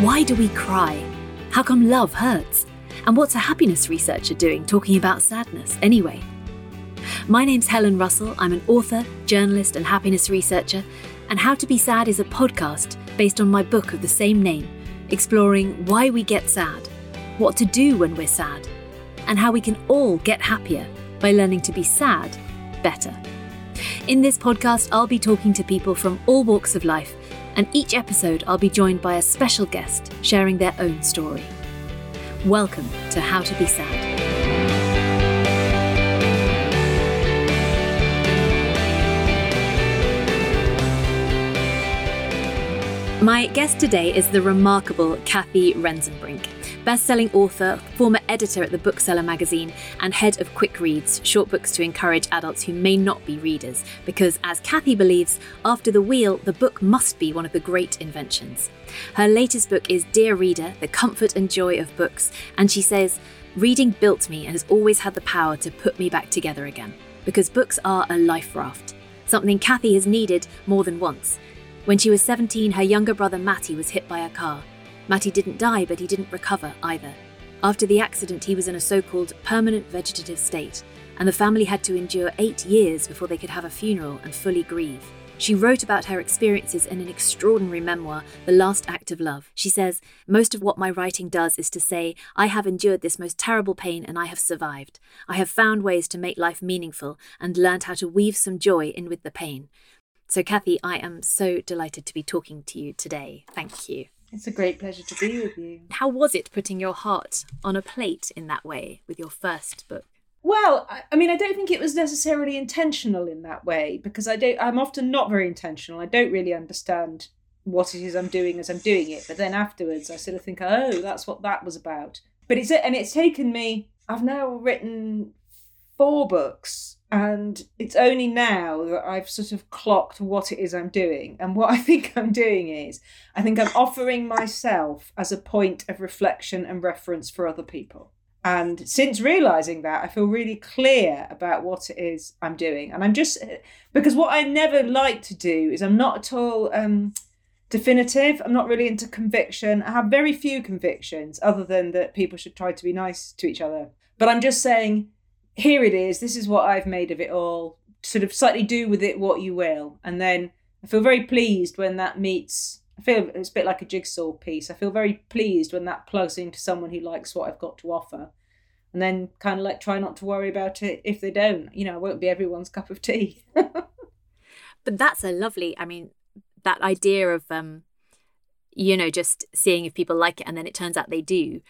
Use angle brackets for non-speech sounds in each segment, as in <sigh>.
Why do we cry? How come love hurts? And what's a happiness researcher doing talking about sadness anyway? My name's Helen Russell. I'm an author, journalist, and happiness researcher. And How to Be Sad is a podcast based on my book of the same name, exploring why we get sad, what to do when we're sad, and how we can all get happier by learning to be sad better. In this podcast, I'll be talking to people from all walks of life, and each episode I'll be joined by a special guest sharing their own story. Welcome to How to Be Sad. My guest today is the remarkable Cathy Rentzenbrink, best-selling author, former editor at the Bookseller magazine, and head of Quick Reads, short books to encourage adults who may not be readers, because as Cathy believes, after the wheel, the book must be one of the great inventions. Her latest book is Dear Reader: The Comfort and Joy of Books, and she says, "Reading built me and has always had the power to put me back together again, because books are a life raft." Something Cathy has needed more than once. When she was 17, her younger brother Matty was hit by a car. Matty didn't die, but he didn't recover either. After the accident, he was in a so called permanent vegetative state, and the family had to endure eight years before they could have a funeral and fully grieve. She wrote about her experiences in an extraordinary memoir, The Last Act of Love. She says, Most of what my writing does is to say, I have endured this most terrible pain and I have survived. I have found ways to make life meaningful and learned how to weave some joy in with the pain. So, Cathy, I am so delighted to be talking to you today. Thank you. It's a great pleasure to be with you. How was it putting your heart on a plate in that way with your first book? Well, I, mean, I don't think it was necessarily intentional in that way because I don't. I'm often not very intentional. I don't really understand what it is I'm doing as I'm doing it. But then afterwards, I sort of think, oh, that's what that was about. But it's and it's taken me. I've now written four books and it's only now that I've sort of clocked what it is I'm doing. And what <laughs> I think I'm doing is, I think I'm offering myself as a point of reflection and reference for other people. And since realizing that, I feel really clear about what it is I'm doing. And I'm just, because what I never like to do is I'm not at all um, definitive. I'm not really into conviction. I have very few convictions other than that people should try to be nice to each other. But I'm just saying, here it is, this is what I've made of it all. Sort of slightly do with it what you will. And then I feel very pleased when that meets. I feel it's a bit like a jigsaw piece. I feel very pleased when that plugs into someone who likes what I've got to offer. And then kind of like try not to worry about it if they don't. You know, I won't be everyone's cup of tea. <laughs> but that's a lovely, I mean, that idea of, um, you know, just seeing if people like it and then it turns out they do.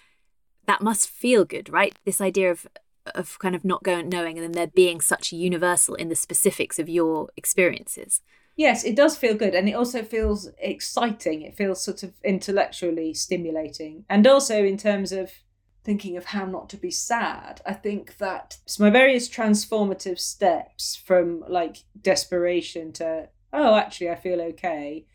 That must feel good, right? This idea of of kind of not going knowing and then there being such a universal in the specifics of your experiences. Yes it does feel good and it also feels exciting. It feels sort of intellectually stimulating. And also in terms of thinking of how not to be sad i think that my various transformative steps from like desperation to oh actually i feel okay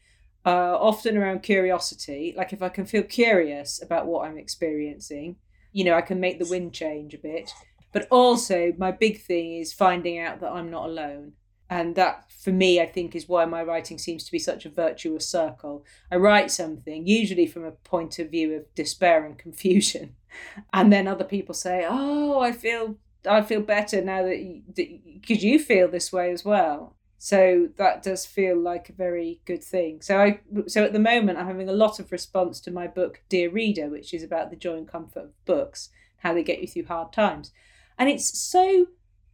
uh, often around curiosity. Like if i can feel curious about what i'm experiencing you know i can make the wind change a bit but also, my big thing is finding out that I'm not alone. And that, for me, I think is why my writing seems to be such a virtuous circle. I write something, usually from a point of view of despair and confusion. <laughs> And then other people say, Oh, I feel. I feel better now that because you, you feel this way as well. So that does feel like a very good thing. So I so at the moment I'm having a lot of response to my book Dear Reader, which is about the joy and comfort of books, how they get you through hard times. And it's so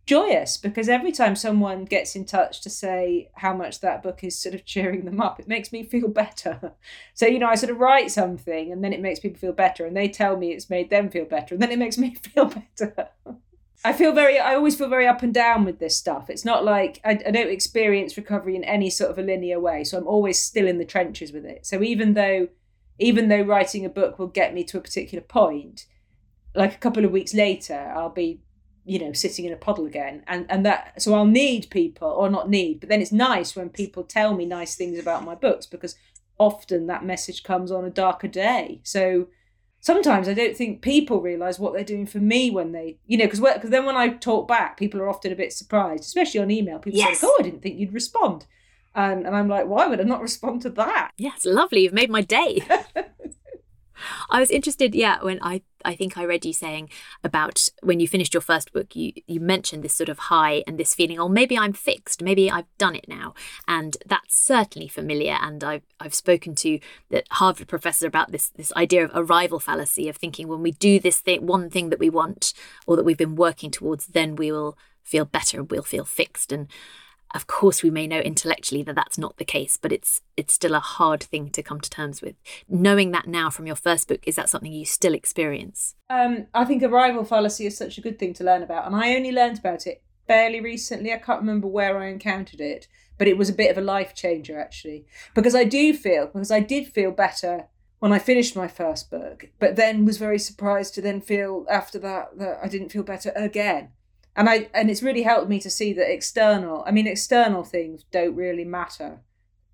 joyous because every time someone gets in touch to say how much that book is sort of cheering them up, it makes me feel better. <laughs> So, you know, I sort of write something and then it makes people feel better and they tell me it's made them feel better and then it makes me <laughs> feel better. I feel very, I always feel very up and down with this stuff. It's not like I, I don't experience recovery in any sort of a linear way. So I'm always still in the trenches with it. So even though, even though writing a book will get me to a particular point, like a couple of weeks later, I'll be you know sitting in a puddle again. And and that so i'll need people or not need but then it's nice when people tell me nice things about my books because often that message comes on a darker day. So sometimes i don't think people realize what they're doing for me when they you know because because then when i talk back people are often a bit surprised especially on email. People yes. say oh i didn't think you'd respond. And, and i'm like why would i not <laughs> respond to that? Yeah it's lovely. You've made my day <laughs> I was interested, yeah, when I I think I read you saying about when you finished your first book, you you mentioned this sort of high and this feeling, oh, maybe I'm fixed, maybe I've done it now, and that's certainly familiar. And I've I've spoken to the Harvard professor about this this idea of arrival fallacy of thinking when we do this thing, one thing that we want or that we've been working towards, then we will feel better, we'll feel fixed, and of course we may know intellectually that that's not the case but it's it's still a hard thing to come to terms with. Knowing that now from your first book is that something you still experience? Um, i think arrival fallacy is such a good thing to learn about and i only learned about it fairly recently. I can't remember where i encountered it but it was a bit of a life changer actually. Because i do feel because i did feel better when I finished my first book, but then was very surprised to then feel after that that I didn't feel better again and I and it's really helped me to see that external I mean external things don't really matter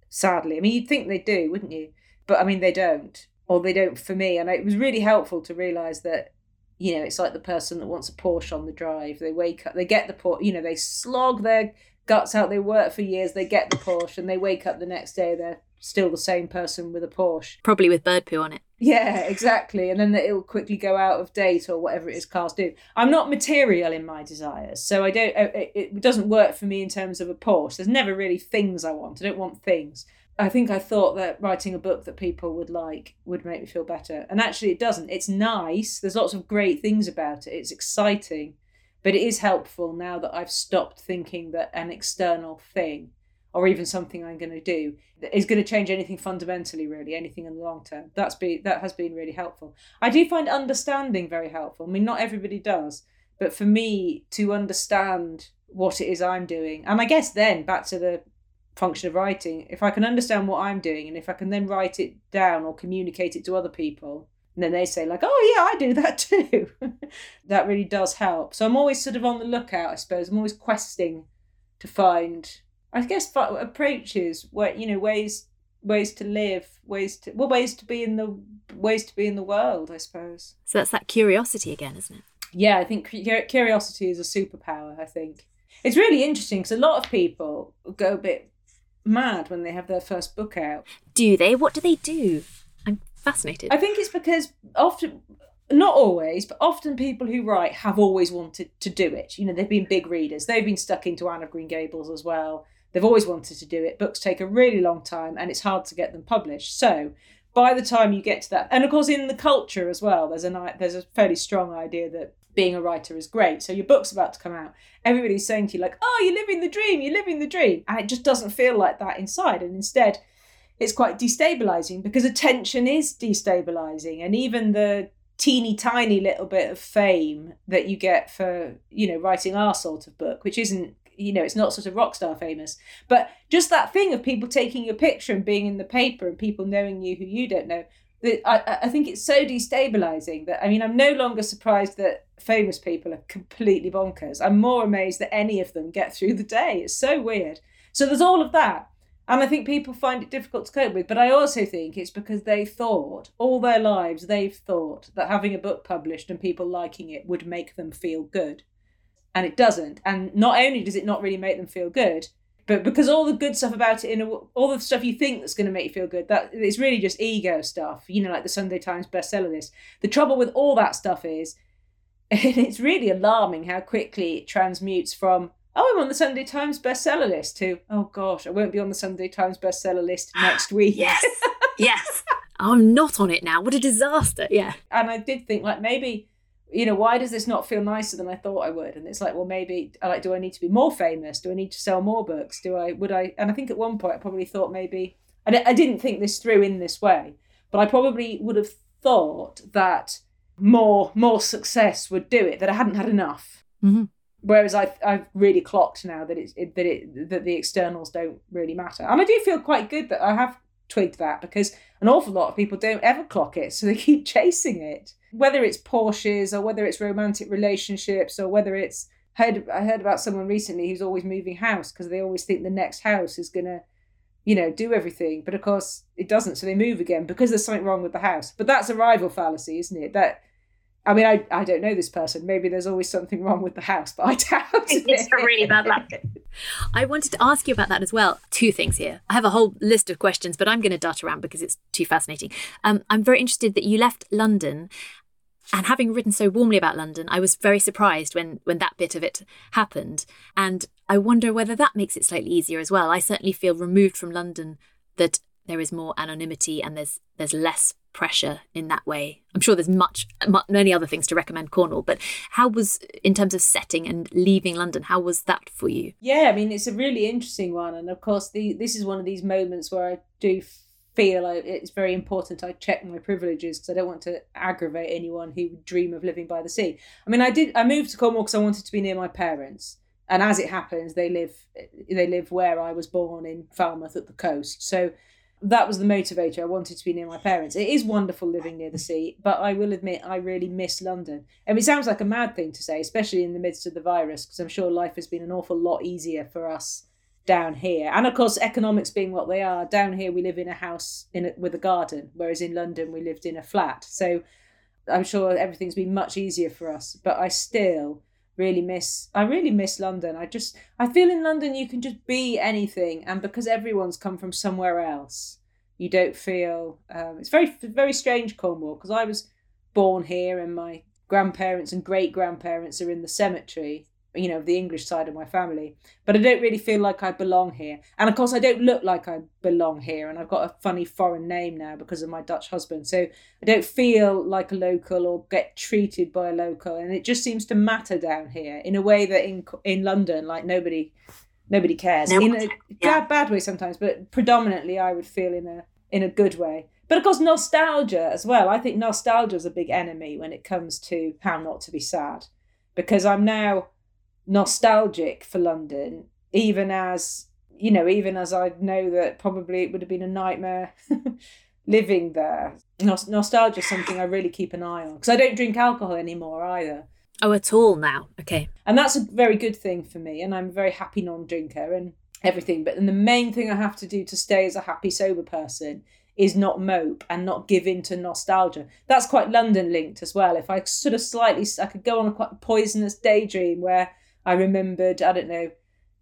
sadly. I mean you'd think they do wouldn't you? But I mean they don't or they don't for me. And it was really helpful to realize that you know it's like the person that wants a Porsche on the drive. They wake up they get the Porsche you know they slog their guts out. They work for years they get the Porsche and they wake up the next day they're still the same person with a Porsche. Probably with bird poo on it. Yeah, exactly. And then it'll quickly go out of date or whatever it is cars do. I'm not material in my desires, so I don't. Uh, it, it doesn't work for me in terms of a Porsche. There's never really things I want. I don't want things. I think I thought that writing a book that people would like would make me feel better, and actually it doesn't. It's nice. There's lots of great things about it. It's exciting, but it is helpful now that I've stopped thinking that an external thing or even something I'm going to do is going to change anything fundamentally, really, anything in the long term. That's be that has been really helpful. I do find understanding very helpful. I mean, not everybody does, but for me to understand what it is I'm doing, and I guess then back to the function of writing, if I can understand what I'm doing, and if I can then write it down or communicate it to other people, and then they say like, "Oh yeah, I do that <laughs> too," that really does help. So I'm always sort of on the lookout. I suppose I'm always questing to find I guess approaches where you know ways ways to live, ways to well ways to be in the ways to be in the world. I suppose. So that's that curiosity again, isn't it? Yeah, I think curiosity is a superpower. I think it's really interesting because a lot of people go a bit mad when they have their first book out. Do they? What do they do? I'm fascinated. I think it's because often not always, but often people who write have always wanted to do it. You know, they've been big readers. They've been stuck into Anne of Green Gables as well. They've always wanted to do it. Books take a really long time and it's hard to get them published. So by the time you get to that, and of course in the culture as well, there's a there's a fairly strong idea that being a writer is great. So your book's about to come out. Everybody's saying to you like, "Oh, you're living the dream. You're living the dream," and it just doesn't feel like that inside. And instead, it's quite destabilizing because attention is destabilizing, and even the teeny tiny little bit of fame that you get for you know writing our sort of book, which isn't you know, it's not sort of rock star famous, but just that thing of people taking your picture and being in the paper and people knowing you who you don't know. I, I think it's so destabilizing that I mean I'm no longer surprised that famous people are completely bonkers. I'm more amazed that any of them get through the day. It's so weird. So there's all of that. And I think people find it difficult to cope with. But I also think it's because they thought, all their lives, they've thought that having a book published and people liking it would make them feel good and it doesn't. And not only does it not really make them feel good, but because all the good stuff about it, in a, all the stuff you think that's going to make you feel good, that it's really just ego stuff. You know, like the Sunday Times bestseller list. The trouble with all that stuff is, and <laughs> it's really alarming how quickly it transmutes from oh, I'm on the Sunday Times bestseller list to oh gosh, I won't be on the Sunday Times bestseller list <gasps> next week. yes, <laughs> yes. I'm not on it now. What a disaster. Yeah. And I did think like maybe you know, why does this not feel nicer than I thought I would? And it's like, well, maybe like, do I need to be more famous? Do I need to sell more books? Do I, would I, and I think at one point I probably thought maybe, and I didn't think this through in this way, but I probably would have thought that more, more success would do it, that I hadn't had enough. Mm-hmm. Whereas I, I've really clocked now that it's it, that it that the externals don't really matter, and I do feel quite good that I have twigged that because an awful lot of people don't ever clock it, so they <laughs> keep chasing it whether it's Porsches or whether it's romantic relationships or whether it's heard I heard about someone recently who's always moving house because they always think the next house is gonna, you know, do everything, but of course it doesn't. So they move again because there's something wrong with the house. But that's a rival fallacy, isn't it? That I mean, I, I don't know this person. Maybe there's always something wrong with the house, but I <laughs> doubt it's a really bad luck. I wanted to ask you about that as well. Two things here. I have a whole list of questions, but I'm going to dart around because it's too fascinating. Um, I'm very interested that you left London and having written so warmly about London, I was very surprised when when that bit of it happened. And I wonder whether that makes it slightly easier as well. I certainly feel removed from London that there is more anonymity and there's there's less pressure in that way. I'm sure there's much, many other things to recommend Cornwall, but how was in terms of setting and leaving London? How was that for you? Yeah, I mean it's a really interesting one, and of course the this is one of these moments where I do feel it's very important I check my privileges because I don't want to aggravate anyone who would dream of living by the sea. I mean, I did. I moved to Cornwall because I wanted to be near my parents, and as it happens, they live they live where I was born in Falmouth at the coast. So that was the motivator. I wanted to be near my parents. It is wonderful living near the sea, but I will admit I really miss London. And it sounds like a mad thing to say, especially in the midst of the virus, because I'm sure life has been an awful lot easier for us down here. And of course, economics being what they are, down here we live in a house in a, with a garden, whereas in London we lived in a flat. So I'm sure everything's been much easier for us. But I still really miss I really miss London. I just I feel in London you can just be anything, and because everyone's come from somewhere else, you don't feel um, it's very very strange Cornwall because I was born here and my grandparents and great grandparents are in the cemetery you know, the English side of my family. But I don't really feel like I belong here. And of course, I don't look like I belong here. And I've got a funny foreign name now because of my Dutch husband. So I don't feel like a local or get treated by a local. And it just seems to matter down here in a way that in in London, like nobody nobody cares. No, in a yeah. bad, bad way sometimes, but predominantly I would feel in a in a good way. But of course, nostalgia as well. I think nostalgia is a big enemy when it comes to how not to be sad, because I'm now nostalgic for London, even as you know, even as I know that probably it would have been a nightmare <laughs> living there. Nost- nostalgia is something I really keep an eye on because I don't drink alcohol anymore either. Oh, at all now? Okay. And that's a very good thing for me, and I'm a very happy non-drinker and everything. But then the main thing I have to do to stay as a happy sober person is not mope and not give in to nostalgia. That's quite London linked as well. If I sort of slightly, I could go on a quite poisonous daydream where I remembered, I don't know,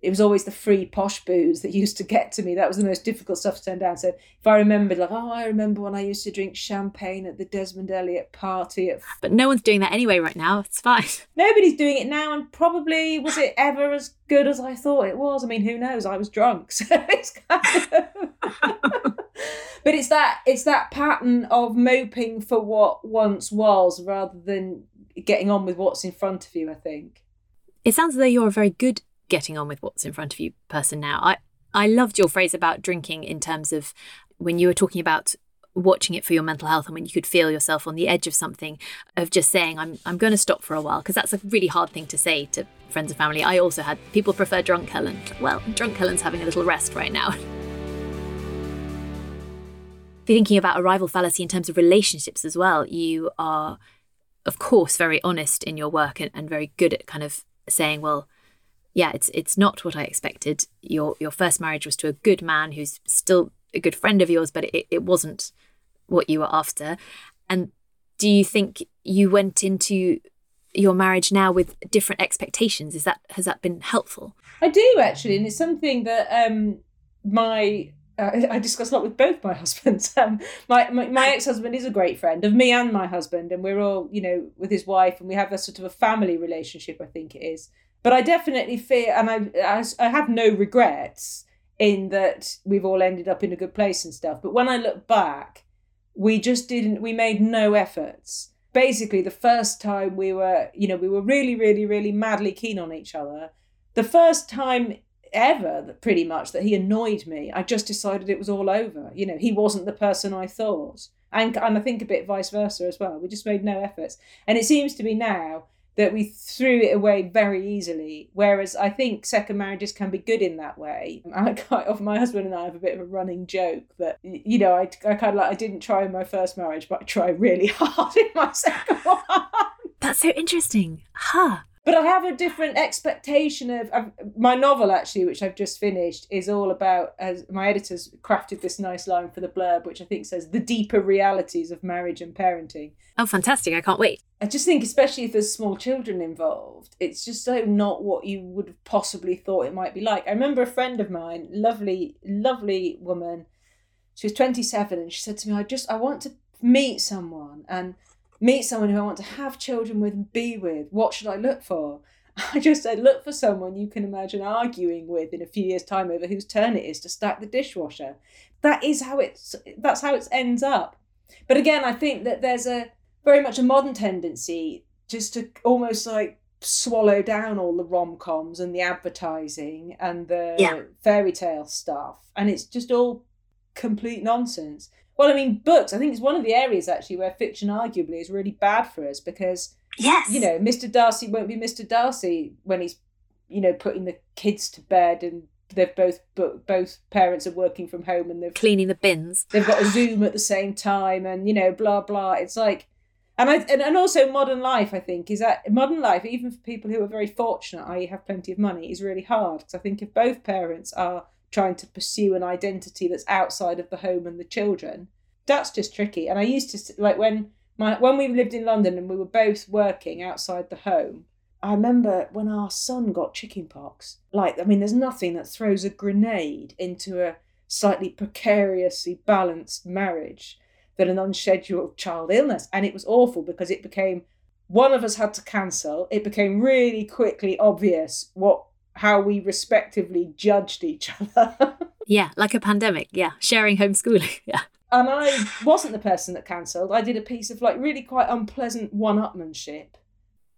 it was always the free posh booze that <laughs> used to get to me. That was the most difficult stuff to turn down. So if I remembered, like, oh, I remember when I used to drink champagne at the Desmond Elliott party. At... But no one's doing that anyway right now. It's fine. <laughs> Nobody's doing it now, and probably was it ever as good as I thought it was? I mean, who knows? I was drunk, <laughs> so it's kind of. but it's that it's that pattern of moping for what once was, rather than getting on with what's in front of you. I think. It sounds as though you're a very good getting on with what's in front of you person now. I, I loved your phrase about drinking in terms of when you were talking about watching it for your mental health and when you could feel yourself on the edge of something of just saying I'm I'm going to stop for a while because that's a really hard thing to say to friends and family. I also had people prefer drunk Helen. Well, drunk Helen's having a little rest right now. <laughs> Thinking about arrival fallacy in terms of relationships as well, you are of course very honest in your work and, and very good at kind of saying, well, yeah, it's it's not what I expected. Your your first marriage was to a good man who's still a good friend of yours, but it, it wasn't what you were after. And do you think you went into your marriage now with different expectations? Is that has that been helpful? I do actually, and it's something that um my uh, I discuss a lot with both my <laughs> husbands. Um, my my, my ex husband is a great friend of me and my husband, and we're all you know with his wife, and we have a sort of a family relationship. I think it is, but I definitely feel, and I I, I have no regrets in that we've all ended up in a good place and stuff. But when I look back, we just didn't. We made no efforts. Basically, the first time we were, you know, we were really, really, really madly keen on each other. The first time ever that pretty much that he annoyed me. I just decided it was all over. You know he wasn't the person i thought. And, and i think a bit vice versa as well. We just made no efforts. And it seems to me now that we threw it away very easily whereas i think second marriages can be good in that way. I <laughs> kind of my husband and i have a bit of a running joke that you know i, I kind of like i didn't try in my first marriage but i tried really <laughs> hard in my second <laughs> one. That's so interesting. Huh but I have a different expectation of, of, my novel actually, which I've just finished, is all about as my editors crafted this nice line for the blurb, which I think says the deeper realities of marriage and parenting. Oh, fantastic! I can't wait. I just think, especially if there's small children involved, it's just so not what you would have possibly thought it might be like. I remember a friend of mine, lovely, lovely woman. She was 27, and she said to me, "I just, I want to meet someone and." Meet someone who I want to have children with and be with, what should I look for? <laughs> I just said, look for someone you can imagine arguing with in a few years' time over whose turn it is to stack the dishwasher. That is how it's that's how it ends up. But again, I think that there's a very much a modern tendency just to almost like swallow down all the rom coms and the advertising and the yeah. fairy tale stuff. And it's just all complete nonsense. Well, I mean, books. I think it's one of the areas actually where fiction arguably is really bad for us because, yes, you know, Mr. Darcy won't be Mr. Darcy when he's, you know, putting the kids to bed and they've both both parents are working from home and they're cleaning the bins. They've got a Zoom at the same time, and you know, blah blah. It's like, and I and, and also modern life. I think is that modern life, even for people who are very fortunate, i.e., have plenty of money, is really hard because I think if both parents are trying to pursue an identity that's outside of the home and the children. That's just tricky. And I used to like when my when we lived in London and we were both working outside the home. I remember when our son got chickenpox. Like, I mean, there's nothing that throws a grenade into a slightly precariously balanced marriage than an unscheduled child illness. And it was awful because it became one of us had to cancel. It became really quickly obvious what how we respectively judged each other. <laughs> yeah, like a pandemic. Yeah, sharing homeschooling. <laughs> Yeah. And I wasn't the person that cancelled. I did a piece of like really quite unpleasant one-upmanship.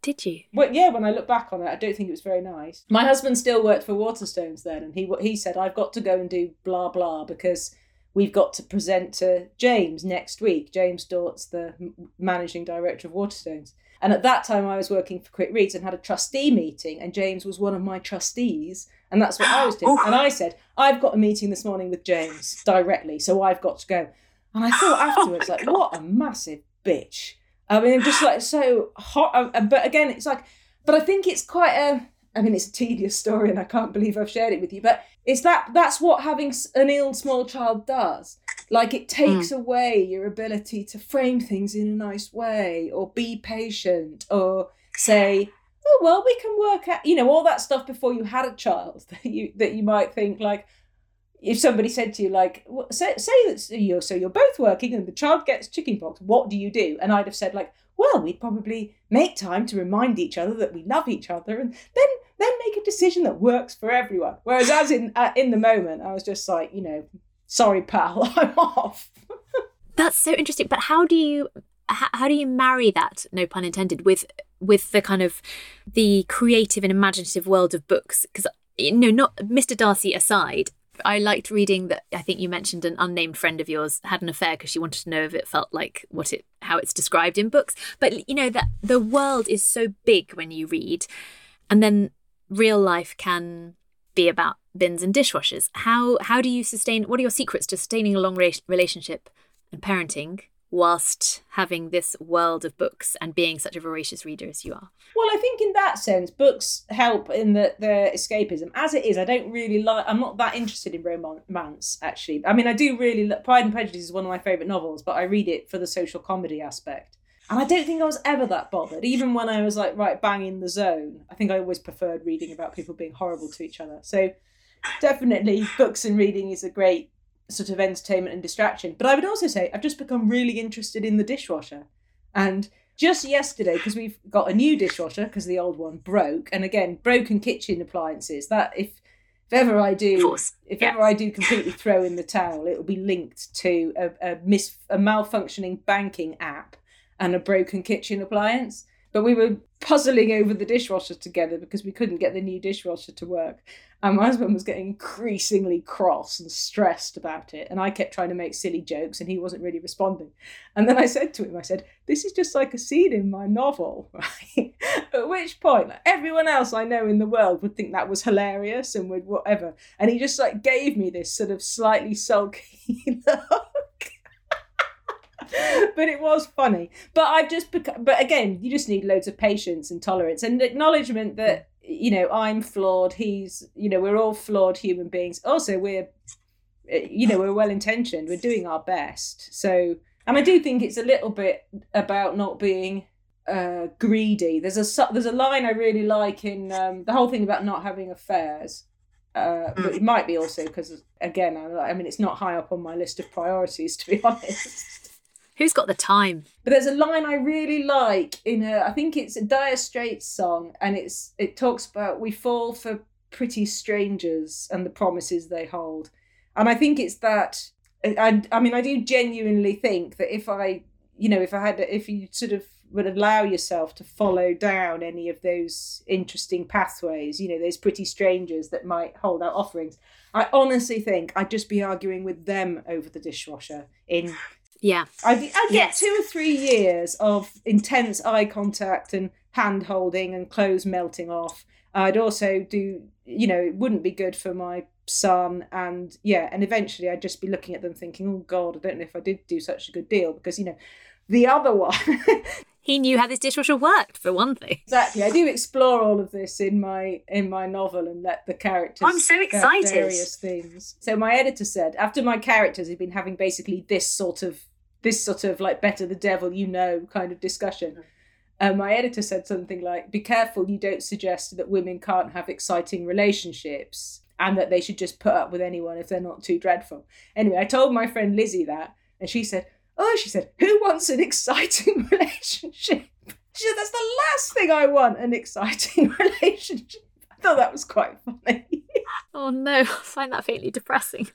Did you? Well, yeah. When I look back on it, I don't think it was very nice. My husband still worked for Waterstones then, and he he said I've got to go and do blah blah because we've got to present to James next week. James Daunt's the managing director of Waterstones. And at that time, I was working for Quick Reads and had a trustee meeting, and James was one of my trustees. And that's what I was doing. And I said, I've got a meeting this morning with James directly, so I've got to go. And I thought <laughs> oh afterwards, oh like, God. what a massive bitch. I mean, just like so hot. Uh, but again, it's like, but I think it's quite a, I mean, it's a tedious story, and I can't believe I've shared it with you. But it's that that's what having an ill small child does. Like it takes mm. away your ability to frame things in a nice way, or be patient, or say, "Oh well, we can work out," you know, all that stuff before you had a child <laughs> that you that you might think like. If somebody said to you, like, say, say that you're so you're both working and the child gets chickenpox, what do you do? And I'd have said, like, well, we'd probably make time to remind each other that we love each other, and then then make a decision that works for everyone. Whereas, as in uh, in the moment, I was just like, you know, sorry, pal, <laughs> I'm off. That's so interesting. But how do you how, how do you marry that? No pun intended. With with the kind of the creative and imaginative world of books because you know not Mr. Darcy aside I liked reading that I think you mentioned an unnamed friend of yours had an affair because she wanted to know if it felt like what it how it's described in books. But you know that the world is so big when you read, and then real life can be about bins and dishwashers. How how do you sustain? What are your secrets to sustaining a long re- relationship and parenting whilst having this world of books and being such a voracious reader as you are? Well, I think in that sense, books help in the, the escapism. As it is, I don't really like, I'm not that interested in romance, actually. I mean, I do really, Pride and Prejudice is one of my favourite novels, but I read it for the social comedy aspect. And I don't think I was ever that bothered, even when I was like right bang in the zone. I think I always preferred reading about people being horrible to each other. So definitely books and reading is a great sort of entertainment and distraction. But I would also say I've just become really interested in the dishwasher. And just yesterday, because we've got a new dishwasher because the old one broke, and again, broken kitchen appliances. That if if ever I do, if yeah. ever I do completely throw in the towel, it will be linked to a, a mis a malfunctioning banking app and a broken kitchen appliance. But we were puzzling over the dishwasher together because we couldn't get the new dishwasher to work. And my husband was getting increasingly cross and stressed about it. And I kept trying to make silly jokes and he wasn't really responding. And then I said to him, I said, This is just like a scene in my novel, <laughs> right? At which point, like, everyone else I know in the world would think that was hilarious and would whatever. And he just like gave me this sort of slightly sulky <laughs> look. <laughs> but it was funny. But I've just become, but again, you just need loads of patience and tolerance and acknowledgement that you know I'm flawed. He's you know we're all flawed human beings. Also, we're you know we're well intentioned. We're doing our best. So, and I do think it's a little bit about not being uh, greedy. There's a there's a line I really like in um, the whole thing about not having affairs. Uh, but it might be also because again, I, I mean, it's not high up on my list of priorities to be <laughs> honest. Who's got the time? But there's a line I really like in a, I think it's a Dire Straits song, and it's it talks about we fall for pretty strangers and the promises they hold, and I think it's that. I, I mean, I do genuinely think that if I, you know, if I had, if you sort of would allow yourself to follow down any of those interesting pathways, you know, those pretty strangers that might hold out offerings. I honestly think I'd just be arguing with them over the dishwasher in yeah. I'd, I'd get yes. two or three years of intense eye contact and hand holding and clothes melting off. I'd also do, you know, it wouldn't be good for my son. And yeah, and eventually I'd just be looking at them thinking, oh God, I don't know if I did do such a good deal because, you know, the other <laughs> one he knew how this dishwasher worked for one thing. Exactly. I do explore all of this in my in my novel and let the characters i'm so excited. various things. So my editor said after my characters had been having basically this sort of this sort of like better the devil you know kind of discussion um, my editor said something like be careful you don't suggest that women can't have exciting relationships and that they should just put up with anyone if they're not too dreadful. Anyway i told my friend lizzie that and she said Oh, she said, who wants an exciting <laughs> relationship? She said, that's the last thing I want an exciting <laughs> relationship. I thought that was quite funny. oh no, <laughs> I find that faintly depressing.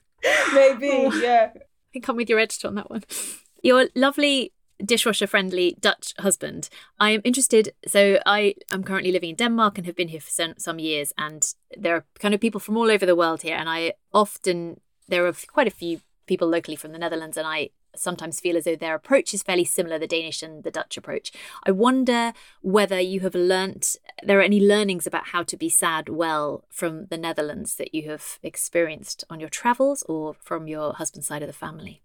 Maybe, oh, yeah. I think I'm with your editor on that one. Your lovely dishwasher friendly Dutch husband. I am interested. So, I am currently living in Denmark and have been here for some, some years. And there are kind of people from all over the world here. And I often, there are quite a few people locally from the Netherlands. And I sometimes feel as though their approach is fairly similar, the Danish and the Dutch approach. I wonder whether you have learnt, there are any learnings about how to be sad well from the Netherlands that you have experienced on your travels or from your husband's side of the family.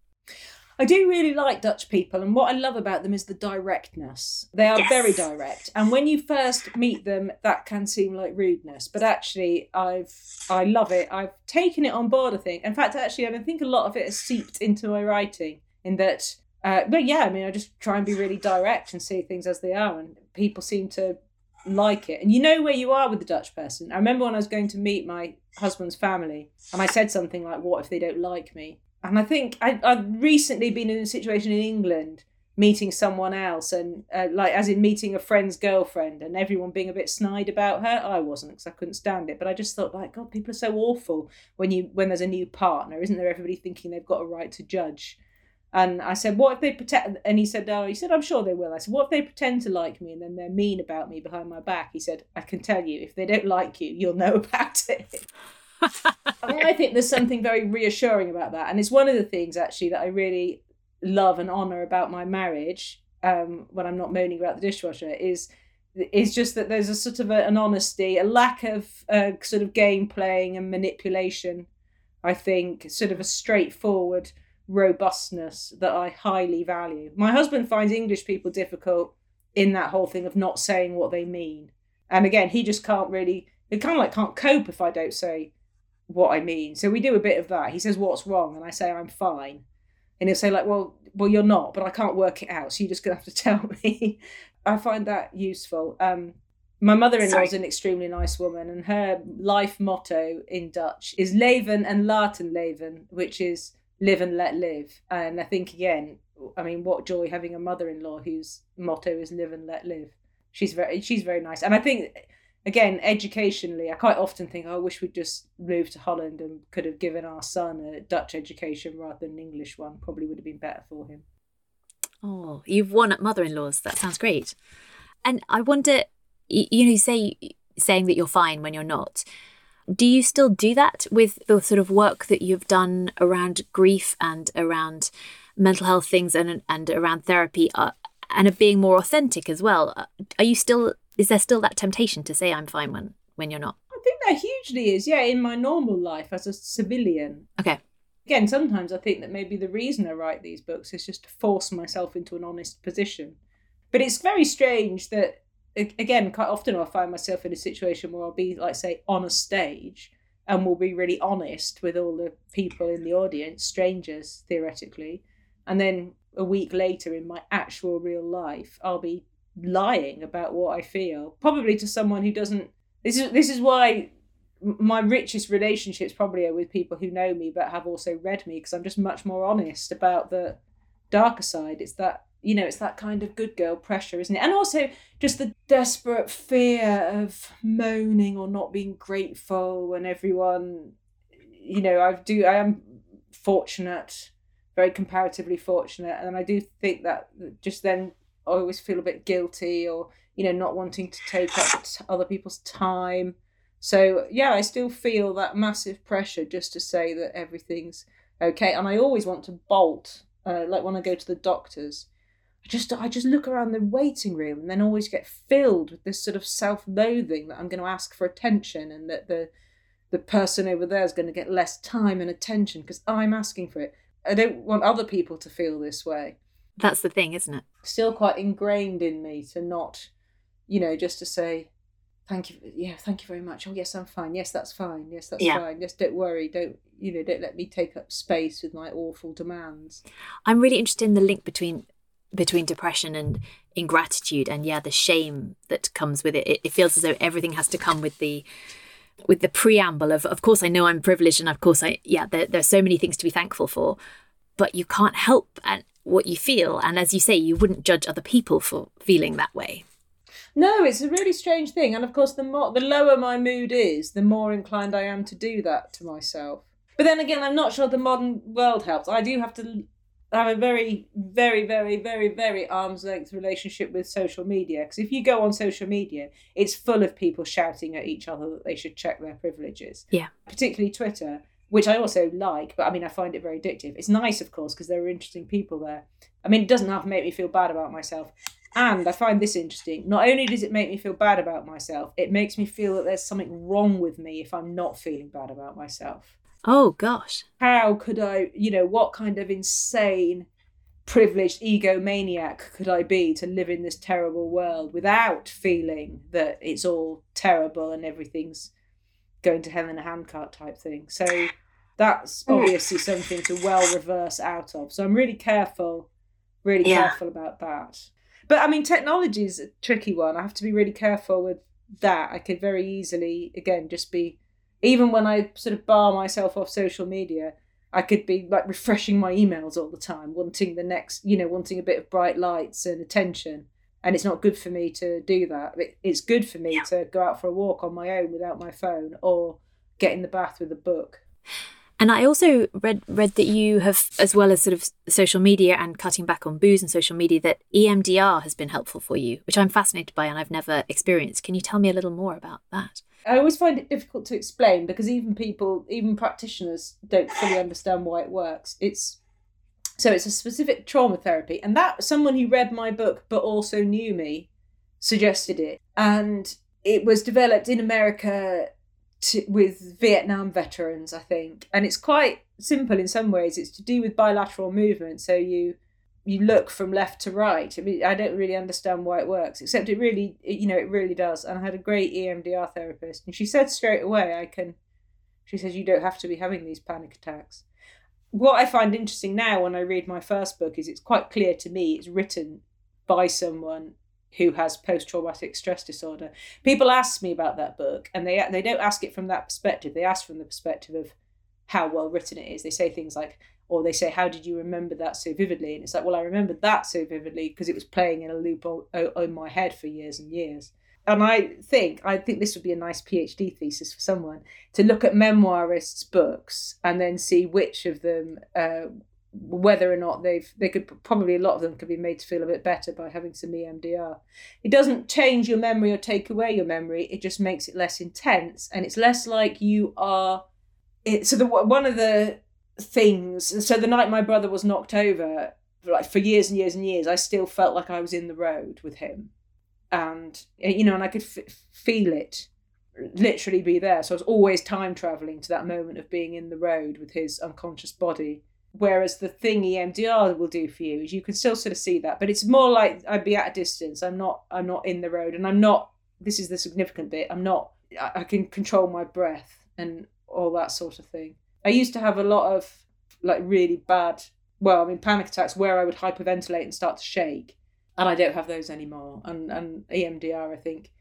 I do really like Dutch people, and what I love about them is the directness. They are yes. very direct, and when you first meet them, that can seem like rudeness, but actually, I've I love it. I've taken it on board. I think, in fact, actually, I think a lot of it has seeped into my writing in that uh, but yeah i mean i just try and be really direct and see things as they are and people seem to like it. And you know where you are with the dutch person. I remember when i was going to meet my husband's family and i said something like what if they don't like me? And i think I, i've recently been in a situation in england meeting someone else and uh, like as in meeting a friend's girlfriend and everyone being a bit snide about her. I wasn't because i couldn't stand it but i just thought like god people are so awful when you when there's a new partner. Isn't there everybody thinking they've got a right to judge and I said, "What if they pretend?" And he said, "Oh, he said, I'm sure they will." I said, "What if they pretend to like me and then they're mean about me behind my back?" He said, "I can tell you, if they don't like you, you'll know <laughs> about it." I think there's something very reassuring about that, and it's one of the things actually that I really love and honor about my marriage. Um, when I'm not moaning about the dishwasher, is is just that there's a sort of a, an honesty, a lack of uh, sort of game playing and manipulation. I think sort of a straightforward robustness that I highly value. My husband finds English people difficult in that whole thing of not saying what they mean. And again, he just can't really, he kind of like can't cope if I don't say what I mean. So we do a bit of that. He says, What's wrong? And I say, I'm fine. And he'll say, like, well, well, you're not, but I can't work it out. So you're just gonna have to <laughs> tell me. I find that useful. Um, my mother-in-law is an extremely nice woman, and her life motto in Dutch is "leven en laten leven," which is live and let live. And I think again, I mean, what joy having a mother-in-law whose motto is live and let live. She's very she's very nice, and I think again educationally, I quite often think oh, I wish we'd just moved to Holland and could have given our son a Dutch education rather than an English one. Probably would have been better for him. Oh, you've won at mother-in-laws. That sounds great. And I wonder, you know, say saying that you're fine when you're not do you still do that with the sort of work that you've done around grief and around mental health things and and around therapy uh, and of being more authentic as well? Uh, are you still is there still that temptation to say I'm fine when when you're not? I think there hugely is. Yeah, in my normal life as a civilian. Okay. again, sometimes I think that maybe the reason I write these books is just to force myself into an honest position. But it's very strange that, again, quite often I'll find myself in a situation where I'll be, like, say, on a stage and will be really honest with all the people in the audience, strangers theoretically. And then a week later, in my actual real life, I'll be lying about what I feel, probably to someone who doesn't. This is this is why my richest relationships probably are with people who know me but have also read me because I'm just much more honest about the darker side. It's that you know, it's that kind of good girl pressure, isn't it? And also just the desperate fear of moaning or not being grateful when everyone, you know, I do, I am fortunate, very comparatively fortunate, and I do think that just then I always feel a bit guilty or you know not wanting to take up other people's time so yeah, I still feel that massive pressure just to say that everything's okay, and I always want to bolt. Uh, like when I go to the doctors, I just I just look around the waiting room and then always get filled with this sort of self-loathing that I'm going to ask for attention and that the the person over there is going to get less time and attention because I'm asking for it. I don't want other people to feel this way. That's the thing, isn't it? Still quite ingrained in me to not, you know, just to say, thank you yeah thank you very much oh yes i'm fine yes that's fine yes that's yeah. fine yes don't worry don't you know don't let me take up space with my awful demands i'm really interested in the link between between depression and ingratitude and yeah the shame that comes with it. it it feels as though everything has to come with the with the preamble of of course i know i'm privileged and of course i yeah there, there's so many things to be thankful for but you can't help and what you feel and as you say you wouldn't judge other people for feeling that way no, it's a really strange thing, and of course, the more the lower my mood is, the more inclined I am to do that to myself. But then again, I'm not sure the modern world helps. I do have to have a very, very, very, very, very arm's length relationship with social media. Because if you go on social media, it's full of people shouting at each other that they should check their privileges. Yeah. Particularly Twitter, which I also like, but I mean, I find it very addictive. It's nice, of course, because there are interesting people there. I mean, it doesn't have to make me feel bad about myself. And I find this interesting. Not only does it make me feel bad about myself, it makes me feel that there's something wrong with me if I'm not feeling bad about myself. Oh, gosh. How could I, you know, what kind of insane, privileged egomaniac could I be to live in this terrible world without feeling that it's all terrible and everything's going to hell in a handcart type thing? So that's <sighs> hmm. obviously something to well reverse out of. So I'm really careful, really yeah. careful about that. But I mean, technology is a tricky one. I have to be really careful with that. I could very easily, again, just be, even when I sort of bar myself off social media, I could be like refreshing my emails all the time, wanting the next, you know, wanting a bit of bright lights and attention. And it's not good for me to do that. It's good for me yeah. to go out for a walk on my own without my phone or get in the bath with a book. And I also read read that you have, as well as sort of social media and cutting back on booze and social media, that EMDR has been helpful for you, which I'm fascinated by and I've never experienced. Can you tell me a little more about that? I always find it difficult to explain because even people, even practitioners, don't fully understand why it works. It's so it's a specific trauma therapy, and that someone who read my book but also knew me suggested it, and it was developed in America to, with Vietnam veterans, I think, and it's quite simple in some ways. It's to do with bilateral movement, so you you look from left to right. I mean, I don't really understand why it works, except it really, you know, it really does. And I had a great EMDR therapist, and she said straight away, I can. She says you don't have to be having these panic attacks. What I find interesting now when I read my first book is it's quite clear to me it's written by someone who has post traumatic stress disorder. People ask me about that book, and they they don't ask it from that perspective. They ask from the perspective of how well written it is. They say things like, or they say, "How did you remember that so vividly?" And it's like, "Well, I remembered that so vividly because it was playing in a loop in my head for years and years." And I think I think this would be a nice PhD thesis for someone to look at memoirists' books and then see which of them uh, whether or not they've they could probably a lot of them could be made to feel a bit better by having some EMDR. It doesn't change your memory or take away your memory. It just makes it less intense and it's less like you are. It, so the one of the things. And So the night my brother was knocked over, like for years and years and years, I still felt like I was in the road with him, and eh, you know, and I could f- feel it literally be there. So I was always time traveling to that moment of being in the road with his unconscious body. Whereas the thing EMDR will do for you is you can still sort of see that, but it's more like I'd be at a distance. I'm not. I'm not in the road, and I'm not. This is the significant bit. I'm not. I, I can control my breath and all that sort of thing. I used to have a lot of like really bad. Well, I mean, panic attacks where I would hyperventilate and start to shake, and I don't have those anymore. And and EMDR, I think,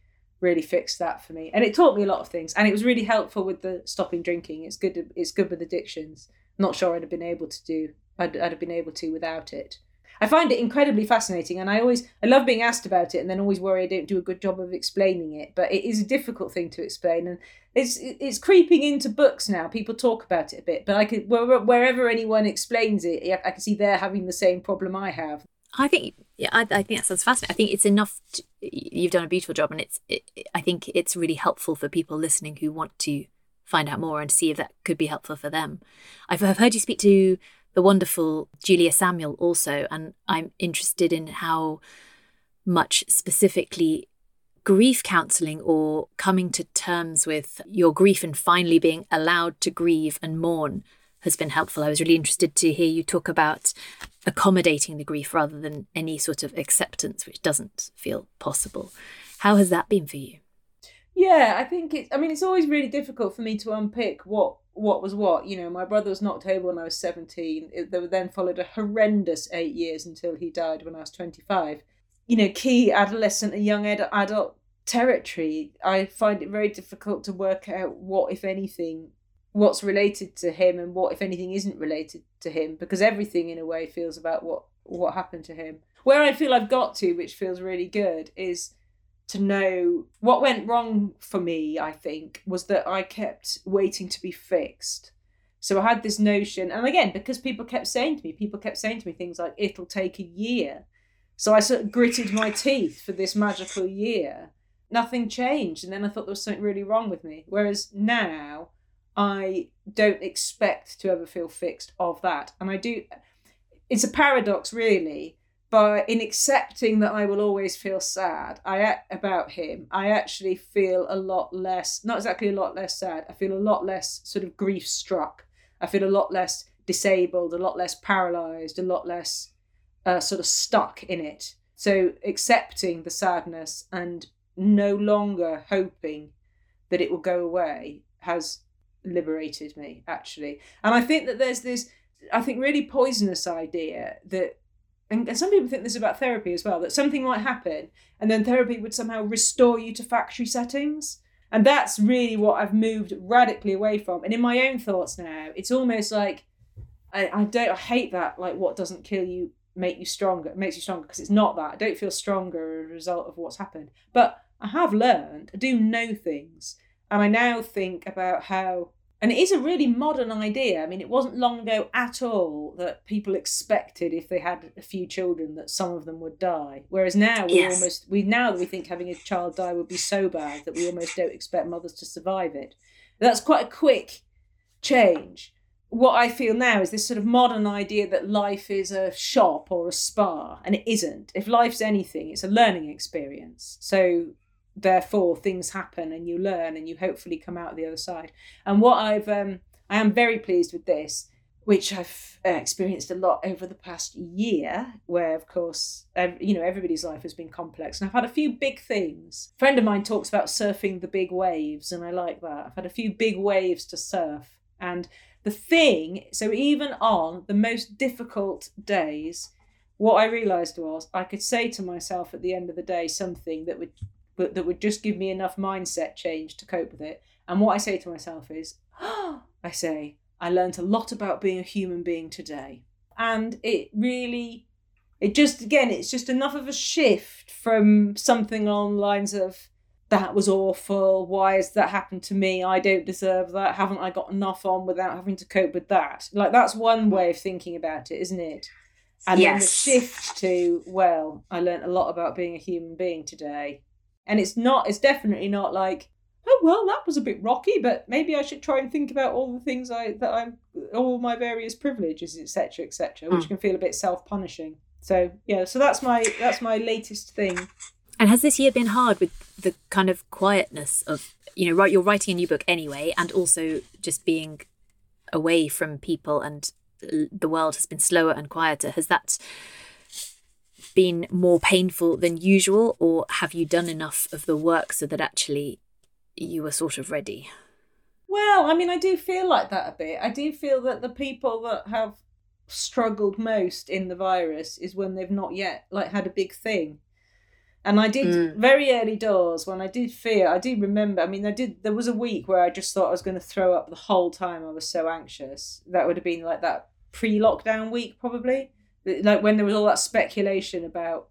really fixed that for me, and it taught me a lot of things, and it was really helpful with the stopping drinking. It's good. It's good with addictions. Not sure I'd have been able to do. I'd, I'd have been able to without it. I find it incredibly fascinating, and I always I love being asked about it, and then always worry I don't do a good job of explaining it. But it is a difficult thing to explain, and it's it's creeping into books now. People talk about it a bit, but I could wherever anyone explains it, I can see they're having the same problem I have. I think yeah, I, I think that sounds fascinating. I think it's enough. To, you've done a beautiful job, and it's. It, I think it's really helpful for people listening who want to find out more and see if that could be helpful for them. I've, I've heard you speak to the wonderful Julia Samuel also, and I'm interested in how much specifically grief counseling or coming to terms with your grief and finally being allowed to grieve and mourn has been helpful. I was really interested to hear you talk about accommodating the grief rather than any sort of acceptance, which doesn't feel possible. How has that been for you? Yeah, I think it's. I mean, it's always really difficult for me to unpick what what was what. You know, my brother was knocked over when I was seventeen. It, there then followed a horrendous eight years until he died when I was twenty five. You know, key adolescent and young ad- adult territory. I find it very difficult to work out what, if anything, what's related to him and what, if anything, isn't related to him, because everything in a way feels about what what happened to him. Where I feel I've got to, which feels really good, is to know what went wrong for me, I think, was that I kept waiting to be fixed. So I had this notion, and again, because people kept saying to me, people kept saying to me things like, it'll take a year. So I sort of gritted my teeth for this magical year. Nothing changed. And then I thought there was something really wrong with me. Whereas now, I don't expect to ever feel fixed of that. And I do, it's a paradox, really but in accepting that I will always feel sad I about him, I actually feel a lot less, not exactly a lot less sad. I feel a lot less sort of grief struck. I feel a lot less disabled, a lot less paralyzed, a lot less uh, sort of stuck in it. So accepting the sadness and no longer hoping that it will go away has liberated me actually. And I think that there's this I think really poisonous idea that and, and some people think this about therapy as well that something might happen and then therapy would somehow restore you to factory settings. And that's really what i've moved radically away from. And in my own thoughts now it's almost like i, I don't i hate that like what doesn't kill you make you stronger makes you stronger because it's not that. I don't feel stronger as a result of what's happened. But i have learned i do know things. And i now think about how and it is a really modern idea. I mean, it wasn't long ago at all that people expected if they had a few children that some of them would die. Whereas now we yes. almost we now that we think having a child die would be so bad that we almost don't expect mothers to survive it. That's quite a quick change. What I feel now is this sort of modern idea that life is a shop or a spa, and it isn't. If life's anything, it's a learning experience. So therefore things happen and you learn and you hopefully come out the other side. And what i've um i am very pleased with this which i've uh, experienced a lot over the past year where of course you know everybody's life has been complex and i've had a few big things. A friend of mine talks about surfing the big waves and i like that. I've had a few big waves to surf and the thing so even on the most difficult days what I realised was I could say to myself at the end of the day something that would but that would just give me enough mindset change to cope with it. And what I say to myself is, oh, <gasps> I say, I learned a lot about being a human being today. And it really, it just, again, it's just enough of a shift from something along the lines of, that was awful. Why has that happened to me? I don't deserve that. Haven't I got enough on without having to cope with that? Like, that's one way of thinking about it, isn't it? And yes. then the shift to, well, I learned a lot about being a human being today and it's not it's definitely not like oh well that was a bit rocky but maybe i should try and think about all the things i that i'm all my various privileges etc etc which mm. can feel a bit self-punishing so yeah so that's my that's my latest thing And has this year been hard with the kind of quietness of, you know, right, you're writing a new book anyway, and also just being away from people and the world has been slower and quieter. Has that been more painful than usual, or have you done enough of the work so that actually you were sort of ready? Well, I mean, I do feel like that a bit. I do feel that the people that have struggled most in the virus is when they've not yet like had a big thing. And I did mm. very early doors when I did fear. I do remember. I mean, I did. There was a week where I just thought I was going to throw up the whole time. I was so anxious. That would have been like that pre-lockdown week, probably. Like when there was all that speculation about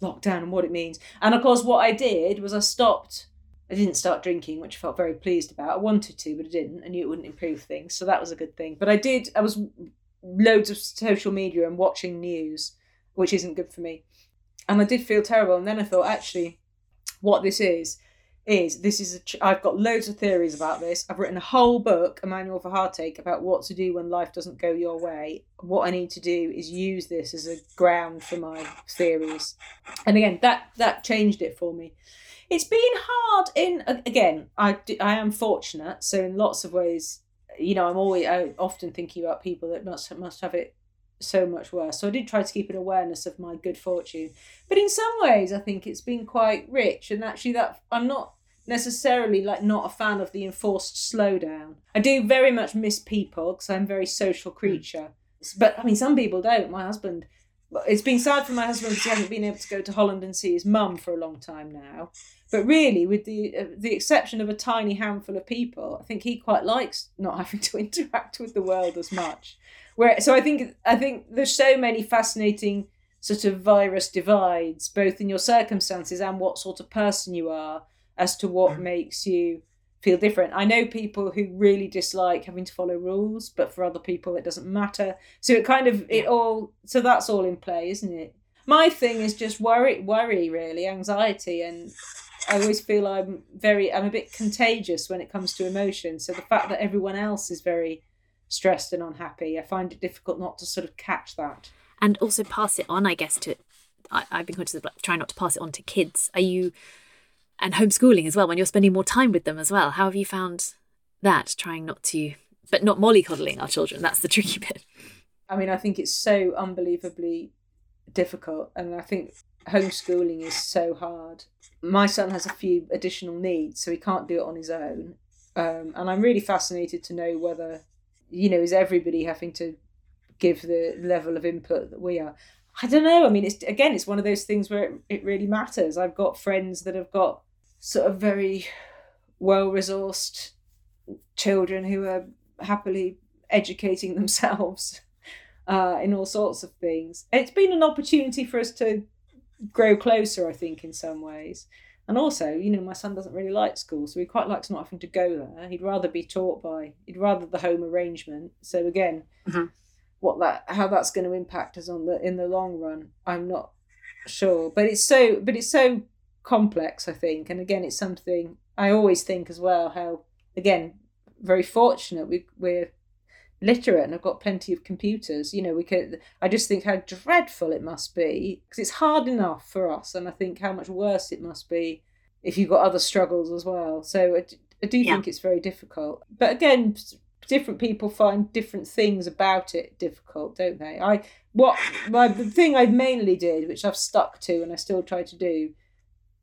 lockdown and what it means. And of course, what I did was I stopped. I didn't start drinking, which I felt very pleased about. I wanted to, but I didn't. I knew it wouldn't improve things, so that was a good thing. But I did. I was loads of social media and watching news, which isn't good for me and I did feel terrible. And then I thought, actually, what this is is this is a ch- I've got loads of theories about this. I've written a whole book, a manual for heartache, about what to do when life doesn't go your way. What I need to do is use this as a ground for my theories. And again, that that changed it for me. It's been hard in again. I I am fortunate, so in lots of ways, you know, I'm always I often thinking about people that must must have it so much worse. So I did try to keep an awareness of my good fortune. But in some ways I think it's been quite rich and actually that I'm not necessarily like not a fan of the enforced slowdown. I do very much miss people because I'm a very social creature. But I mean some people don't. My husband it's been sad for my husband because he hasn't been able to go to Holland and see his mum for a long time now. But really, with the uh, the exception of a tiny handful of people, I think he quite likes not having to <laughs> interact with the world as much. Where so I think I think there's so many fascinating sort of virus divides, both in your circumstances and what sort of person you are, as to what mm. makes you feel different. I know people who really dislike having to follow rules, but for other people it doesn't matter. So it kind of it all so that's all in play, isn't it? My thing is just worry worry really, anxiety and I always feel I'm very I'm a bit contagious when it comes to emotion. So the fact that everyone else is very stressed and unhappy. I find it difficult not to sort of catch that. And also pass it on, I guess, to I, have been conscious of trying not to pass it on to kids. Are you and homeschooling as well when you're spending more time with them as well? How have you found that? Trying not to but not mollycoddling our children. That's the <laughs> tricky bit. I mean, I think it's so unbelievably difficult and I think homeschooling is so hard. My son has a few additional needs, so he can't do it on his own. Um, and I'm really fascinated to know whether you know, is everybody having to give the level of input that we are? I don't know. I mean, it's again, it's one of those things where it, it really matters. I've got friends that have got sort of very well resourced children who are happily educating <laughs> themselves uh, in all sorts of things. It's been an opportunity for us to grow closer, I think, in some ways. And also, you know, my son doesn't really like school, so he quite likes not having to go there. He'd rather be taught by, he'd rather the home arrangement. So again, mm-hmm. what that, how that's going to impact us on the in the long run, I'm not sure. But it's so, but it's so complex, I think. And again, it's something I always think as well. How again, very fortunate we we're literate and I've got plenty of computers. You know, we could. I just think how dreadful it must be because it's hard enough for us, and I think how much worse it must be if you've got other struggles as well. So I, I do yeah. think it's very difficult. But again, different people find different things about it difficult, don't they? I what my the thing I mainly did, which I've stuck to and I still try to do.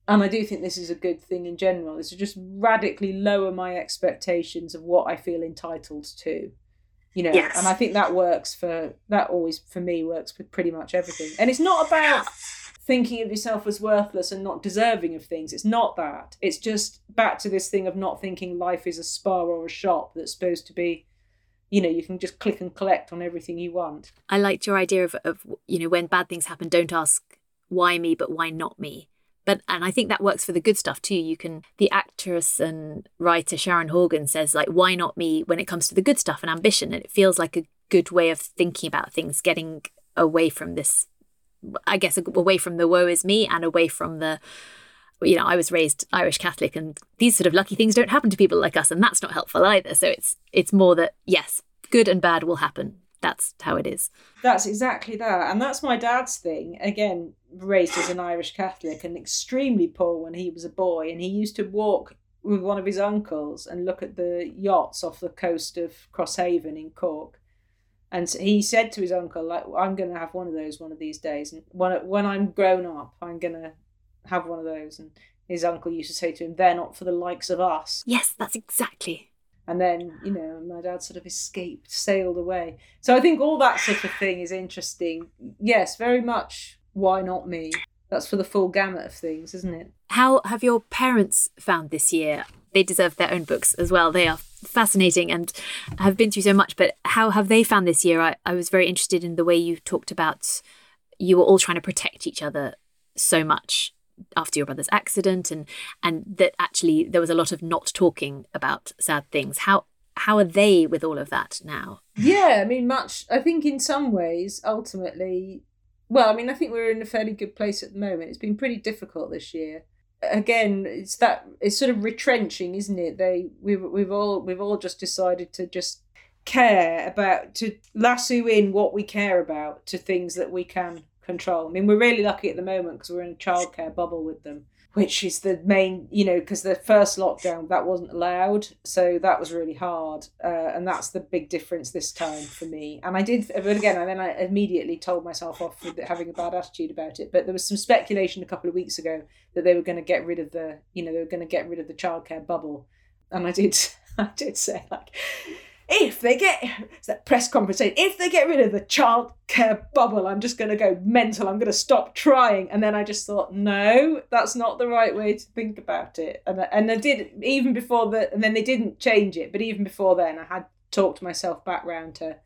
And I do think this is a good thing in general, is to just radically lower my expectations of what I feel entitled to you know? Yes. and i think that works for that always for me works for pretty much everything. And it's not about thinking of yourself as worthless and not deserving of things. It's not that. It's just back to this thing of not thinking life is a spa or a shop that's supposed to be you know you can just click and collect on everything you want. I liked your idea of, of you know when bad things happen don't ask why me but why not me but and I think that works for the good stuff too. You can the actress and writer Sharon Horgan says like why not me when it comes to the good stuff and ambition? And it feels like a good way of thinking about things getting away from this I guess away from the woe is me and away from the you know I was raised Irish Catholic and these sort of lucky things don't happen to people like us and that's not helpful either. So it's it's more that yes good and bad will happen that's how it is. That's exactly that. And that's my dad's thing. Again, raised as an Irish Catholic and extremely poor when he was a boy. And he used to walk with one of his uncles and look at the yachts off the coast of Crosshaven in Cork. And he said to his uncle, like, I'm going to have one of those one of these days. And when, when I'm grown up, I'm going to have one of those. And his uncle used to say to him, they're not for the likes of us. Yes, that's exactly. And then, you know, my dad sort of escaped, sailed away. So I think all that sort of thing is interesting. Yes, very much. Why not me? That's for the full gamut of things, isn't it? How have your parents found this year? They deserve their own books as well. They are fascinating and have been through so much. But how have they found this year? I, I was very interested in the way you talked about you were all trying to protect each other so much after your brother's accident and and that actually there was a lot of not talking about sad things. How how are they with all of that now? Yeah i mean much i think in some ways ultimately well i mean i think we're in a fairly good place at the moment. It's been pretty difficult this year. Again it's that it's sort of retrenching isn't it? They we've we've all we've all just decided to just care about to lasso in what we care about to things that we can control. I mean, we're really lucky at the moment because we're in a childcare bubble with them, which is the main, you know, because the first lockdown that wasn't allowed, so that was really hard, uh, and that's the big difference this time for me. And I did, but again, and then I immediately told myself off for having a bad attitude about it. But there was some speculation a couple of weeks ago that they were going to get rid of the, you know, they were going to get rid of the childcare bubble, and I did, <laughs> I did say like if they get it's that press conference saying if they get rid of the child care bubble i'm just going to go mental. I'm going to stop trying. And then i just thought no that's not the right way to think about it. And, and i did even before the and then they didn't change it but even before then i had talked myself back round to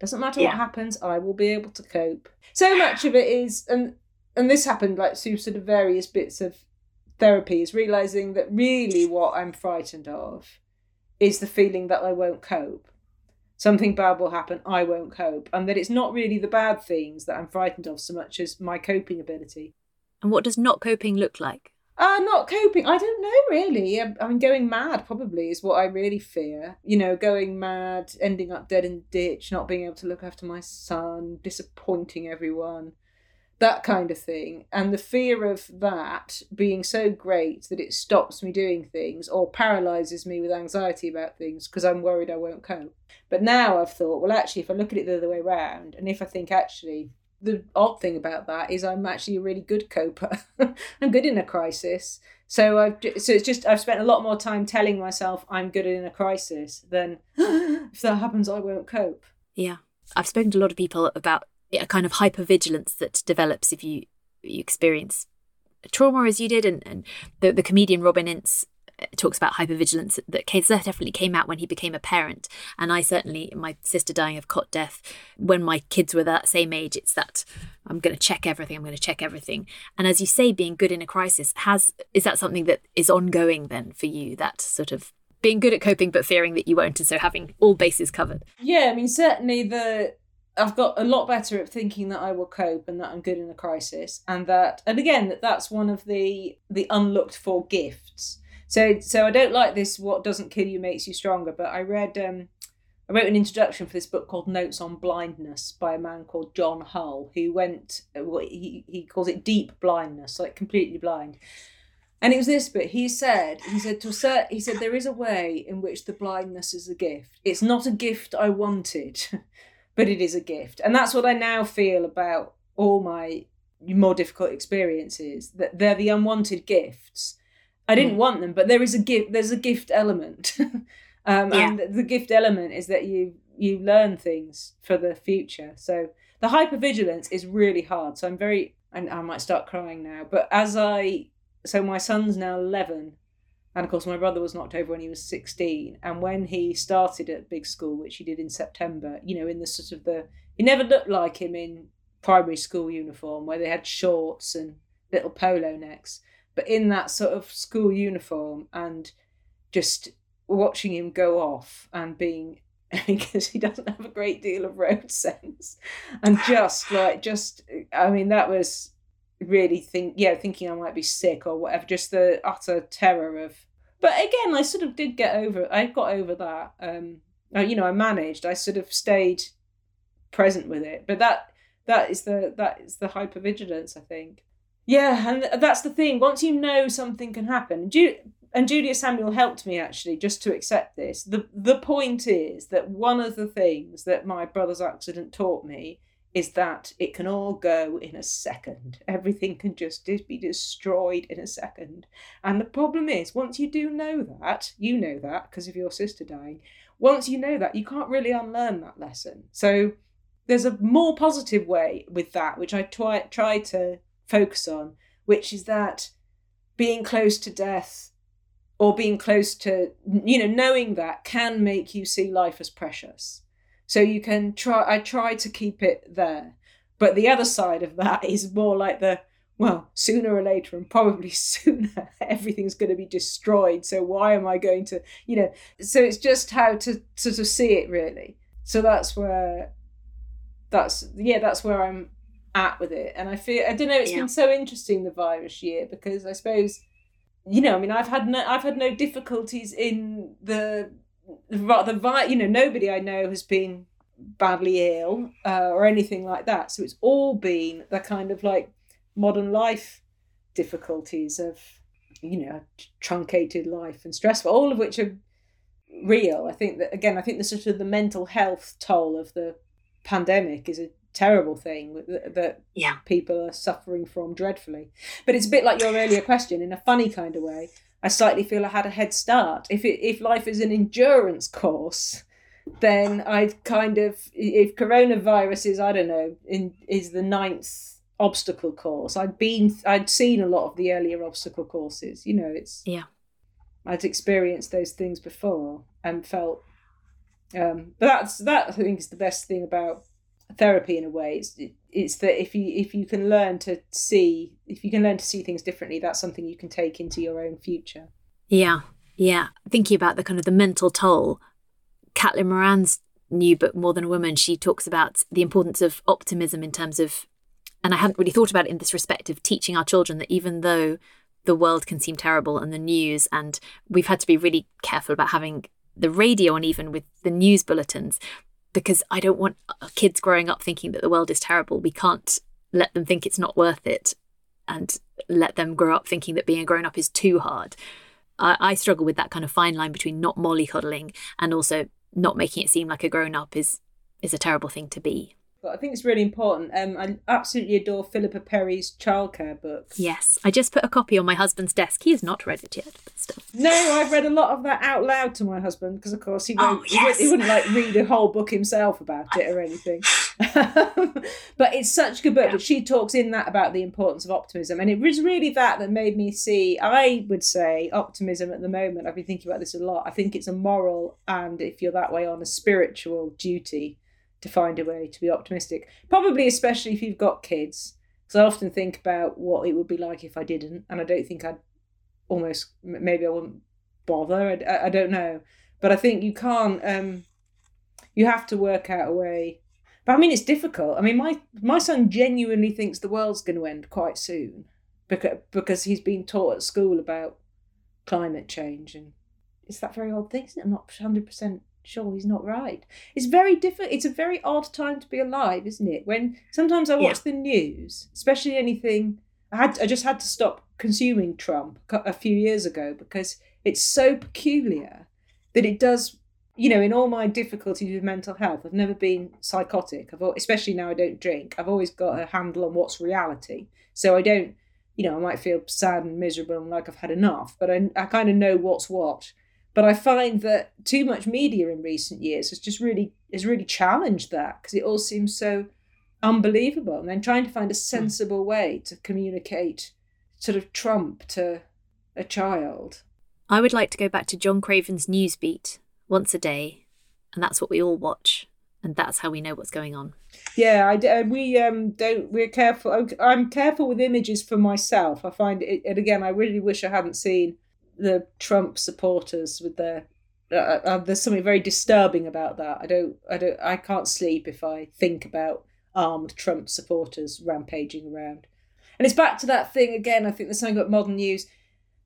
doesn't matter yeah. what happens i will be able to cope. So much of it is and and this happened like through sort of various bits of therapy is realizing that really what i'm frightened of is the feeling that I won't cope. Something bad will happen, I won't cope. And that it's not really the bad things that I'm frightened of so much as my coping ability. And what does not coping look like? Uh, not coping. I don't know really. I mean, going mad probably is what I really fear. You know, going mad, ending up dead in the ditch, not being able to look after my son, disappointing everyone that kind of thing. And the fear of that being so great that it stops me doing things or paralyzes me with anxiety about things because I'm worried I won't cope. But now I've thought, well, actually, if I look at it the other way around, and if I think actually, the odd thing about that is I'm actually a really good coper. <laughs> I'm good in a crisis. So I've so it's just I've spent a lot more time telling myself I'm good in a crisis than <gasps> if that happens I won't cope. Yeah. I've spoken to a lot of people about a kind of hypervigilance that develops if you you experience trauma as you did. And, and the, the comedian robin ince uh, talks about hypervigilance that definitely came out when he became a parent. And i certainly my sister dying of cot death when my kids were that same age it's that i'm going to check everything i'm going to check everything. And as you say being good in a crisis has is that something that is ongoing then for you that sort of being good at coping but fearing that you won't and so having all bases covered? Yeah i mean certainly the I've got a lot better at thinking that I will cope and that I'm good in a crisis, and that, and again, that that's one of the the unlooked for gifts. So, so I don't like this. What doesn't kill you makes you stronger. But I read, um, I wrote an introduction for this book called Notes on Blindness by a man called John Hull, who went, well, he he calls it deep blindness, like completely blind. And it was this bit. He said, he said to a he said there is a way in which the blindness is a gift. It's not a gift I wanted. <laughs> but it is a gift. And that's what I now feel about all my more difficult experiences that they're the unwanted gifts. I didn't mm. want them, but there is a gift. There's a gift element, <laughs> um, yeah. and the gift element is that you you learn things for the future. So the hypervigilance is really hard. So I'm very, and I might start crying now. But as I, so my son's now eleven, and of course, my brother was knocked over when he was 16. And when he started at big school, which he did in September, you know, in the sort of the, he never looked like him in primary school uniform where they had shorts and little polo necks. But in that sort of school uniform and just watching him go off and being, <laughs> because he doesn't have a great deal of road <laughs> sense. And just like, just, I mean, that was really think yeah thinking i might be sick or whatever just the utter terror of but again i sort of did get over i got over that um you know i managed i sort of stayed present with it. But that that is the that is the hypervigilance, I think. Yeah, and that's the thing. Once you know something can happen, Ju- and Julia Samuel helped me actually just to accept this. The the point is that one of the things that my brother's accident taught me is that it can all go in a second. Everything can just be destroyed in a second. And the problem is, once you do know that, you know that because of your sister dying, once you know that, you can't really unlearn that lesson. So there's a more positive way with that, which I try, try to focus on, which is that being close to death or being close to, you know, knowing that can make you see life as precious so you can try, I try to keep it there. But the other side of that is more like the, well, sooner or later, and probably <laughs> sooner, everything's going to be destroyed. So why am I going to, you know? So it's just how to sort of see it really. So that's where, that's yeah, that's where I'm at with it. And I feel I don't know. It's yeah. been so interesting the virus year because I suppose, you know, I mean, I've had no, I've had no difficulties in the the you know nobody I know has been badly ill uh, or anything like that. So it's all been the kind of like modern life difficulties of you know truncated life and stressful, all of which are real. I think that again, I think the sort of the mental health toll of the pandemic is a terrible thing that yeah. people are suffering from dreadfully. But it's a bit like your earlier question in a funny kind of way. I slightly feel I had a head start. If it, if life is an endurance course, then I'd kind of if coronavirus is I don't know in is the ninth obstacle course. I'd been I'd seen a lot of the earlier obstacle courses. You know, it's yeah. I'd experienced those things before and felt. Um, but that's that I think is the best thing about therapy in a way. It's it's that if you if you can learn to see if you can learn to see things differently, that's something you can take into your own future. Yeah, yeah. Thinking about the kind of the mental toll, Caitlin Moran's new book, More Than a Woman, she talks about the importance of optimism in terms of, and I hadn't really thought about it in this respect of teaching our children that even though the world can seem terrible and the news, and we've had to be really careful about having the radio on even with the news bulletins because I don't want uh, kids growing up thinking that the world is terrible. We can't let them think it's not worth it and let them grow up thinking that being a grown up is too hard. I, I struggle with that kind of fine line between not mollycoddling and also not making it seem like a grown up is is a terrible thing to be. But I think it's really important. Um, I absolutely adore Philippa Perry's childcare books. Yes, I just put a copy on my husband's desk. He has not read it yet, but still. No, I've read a lot of that out loud to my husband because, of course, he won't. Oh, yes. he, wouldn't, he, wouldn't, like read a whole book himself about it or anything. <laughs> but it's such a good book. Yeah. But she talks in that about the importance of optimism, and it was really that that made me see. I would say optimism at the moment. I've been thinking about this a lot. I think it's a moral and, if you're that way, on a spiritual duty to find a way to be optimistic. Probably, especially if you've got kids. Because I often think about what it would be like if I didn't, and I don't think I'd almost maybe I wouldn't bother. I, I don't know, but I think you can't. Um, you have to work out a way. But I mean, it's difficult. I mean, my my son genuinely thinks the world's going to end quite soon because because he's been taught at school about climate change and it's that very odd thing, isn't it? I'm not hundred percent sure he's not right. It's very different. It's a very odd time to be alive, isn't it? When sometimes I watch yeah. the news, especially anything. I had I just had to stop consuming Trump a few years ago because it's so peculiar that it does. You know, in all my difficulties with mental health, I've never been psychotic. I've especially now I don't drink. I've always got a handle on what's reality, so I don't. You know, I might feel sad and miserable and like I've had enough, but I, I kind of know what's what but I find that too much media in recent years has just really has really challenged that because it all seems so unbelievable. And then trying to find a hmm. sensible way to communicate sort of Trump to a child. I would like to go back to John Craven's Newsbeat once a day, and that's what we all watch, and that's how we know what's going on. Yeah, I, we um don't we're careful. I'm careful with images for myself. I find it, and again, I really wish I hadn't seen the Trump supporters with their uh, uh, uh, there's something very disturbing about that. I don't, I don't, I can't sleep if I think about armed Trump supporters rampaging around. And it's back to that thing again. I think there's something about modern news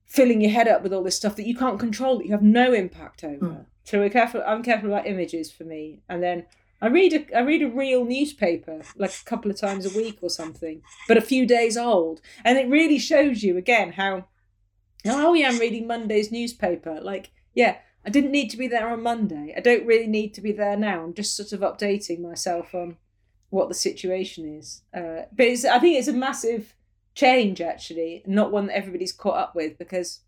filling your head up with all this stuff that you can't control, that you have no impact over. Mm. So we're careful. I'm careful about images for me, and then I read a I read a real newspaper like a couple of times a week or something, but a few days old, and it really shows you again how. Oh yeah, I'm reading Monday's newspaper. Like, yeah, I didn't need to be there on Monday. I don't really need to be there now. I'm just sort of updating myself on what the situation is. Uh, but it's, I think it's a massive change, actually, not one that everybody's caught up with because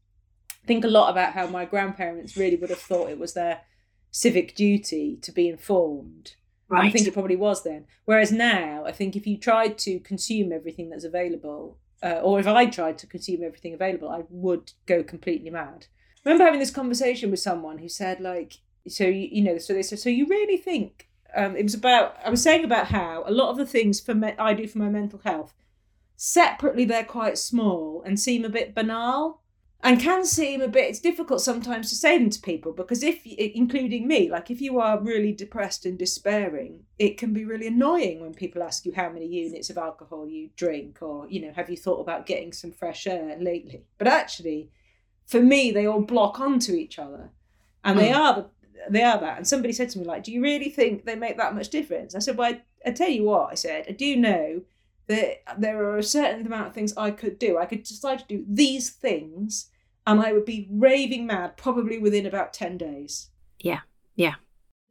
I think a lot about how my grandparents really would have thought it was their civic duty to be informed. Right. I think it probably was then. Whereas now, I think if you tried to consume everything that's available, uh, or if I tried to consume everything available, I would go completely mad. I remember having this conversation with someone who said, like, so you, you know, so they said, so you really think um, it was about I was saying about how a lot of the things for me, I do for my mental health separately they're quite small and seem a bit banal and can seem a bit it's difficult sometimes to say them to people because if including me like if you are really depressed and despairing it can be really annoying when people ask you how many units of alcohol you drink or you know have you thought about getting some fresh air lately but actually for me they all block onto each other and they hmm. are the they are that. And somebody said to me, like, do you really think they make that much difference? I said, well, I, I tell you what, I said, I do know that there are a certain amount of things I could do. I could decide to do these things and I would be raving mad probably within about 10 days. Yeah, yeah.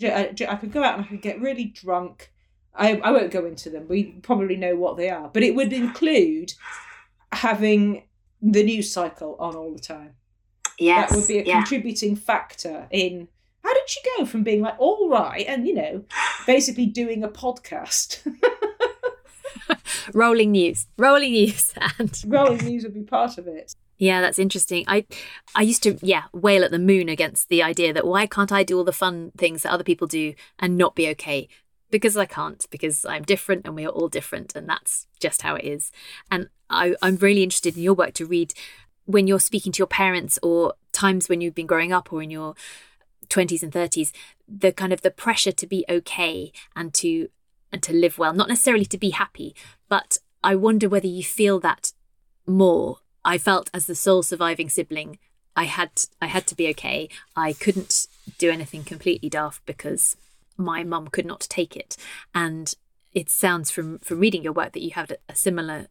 I, uh, I could go out and I could get really drunk. I, I won't go into them. We probably know what they are. But it would include having the news cycle on all the time. Yes. That would be a yeah. contributing factor in how did she go from being like all right and you know basically doing a podcast <laughs> <laughs> rolling news rolling news and rolling news would be part of it yeah that's interesting. I i used to yeah wail at the moon against the idea that why can't i do all the fun things that other people do and not be okay? Because i can't because i'm different and we are all different and that's just how it is. And I, i'm really interested in your work to read when you're speaking to your parents or times when you've been growing up or in your 20s and 30s the kind of the pressure to be okay and to and to live well not necessarily to be happy but i wonder whether you feel that more i felt as the sole surviving sibling i had i had to be okay i couldn't do anything completely daft because my mum could not take it and it sounds from from reading your work that you had a similar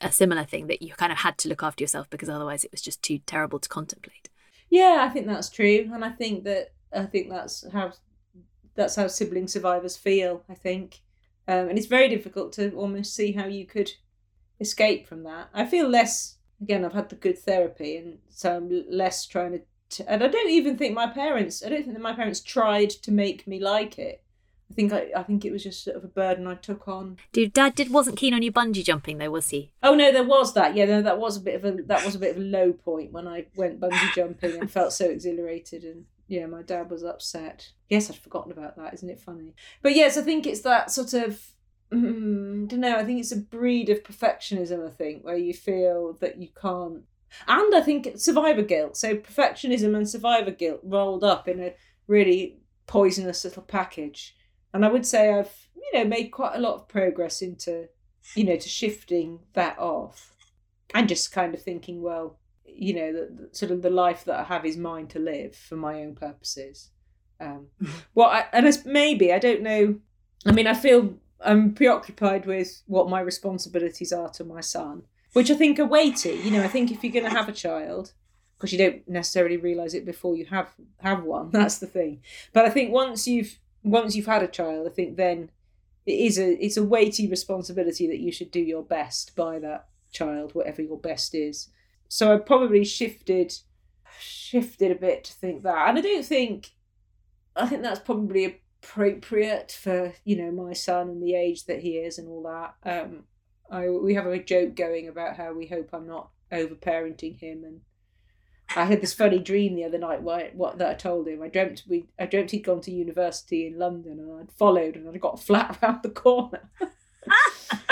a similar thing that you kind of had to look after yourself because otherwise it was just too terrible to contemplate yeah i think that's true and i think that I think that's how that's how sibling survivors feel. I think, um, and it's very difficult to almost see how you could escape from that. I feel less. Again, I've had the good therapy, and so I'm less trying to. to and I don't even think my parents. I don't think that my parents tried to make me like it. I think I, I think it was just sort of a burden I took on. Dude, Dad did wasn't keen on you bungee jumping though, was he? Oh no, there was that. Yeah, no, that was a bit of a that was a bit of a low point when I went bungee <laughs> jumping and felt so exhilarated and yeah, my dad was upset. Yes, I'd forgotten about that. Isn't it funny? But yes, I think it's that sort of. Mm, don't know. I think it's a breed of perfectionism. I think where you feel that you can't, and I think survivor guilt. So perfectionism and survivor guilt rolled up in a really poisonous little package. And I would say I've you know made quite a lot of progress into you know to shifting that off, and just kind of thinking, well, you know, the, the, sort of the life that I have is mine to live for my own purposes. Um, <laughs> well, I, and maybe I don't know. I mean, I feel I'm preoccupied with what my responsibilities are to my son, which I think are weighty. You know, I think if you're going to have a child, because you don't necessarily realize it before you have have one. <laughs> That's the thing. But I think once you've once you've had a child, I think then it is a it's a weighty responsibility that you should do your best by that child, whatever your best is so I probably shifted shifted a bit to think that, and I don't think I think that's probably appropriate for you know my son and the age that he is and all that. Um, I we have a joke going about how we hope I'm not over parenting him and. I had this funny dream the other night. What, what that I told him. I dreamt we. I dreamt he'd gone to university in London, and I'd followed, and I'd got a flat <laughs> around the corner.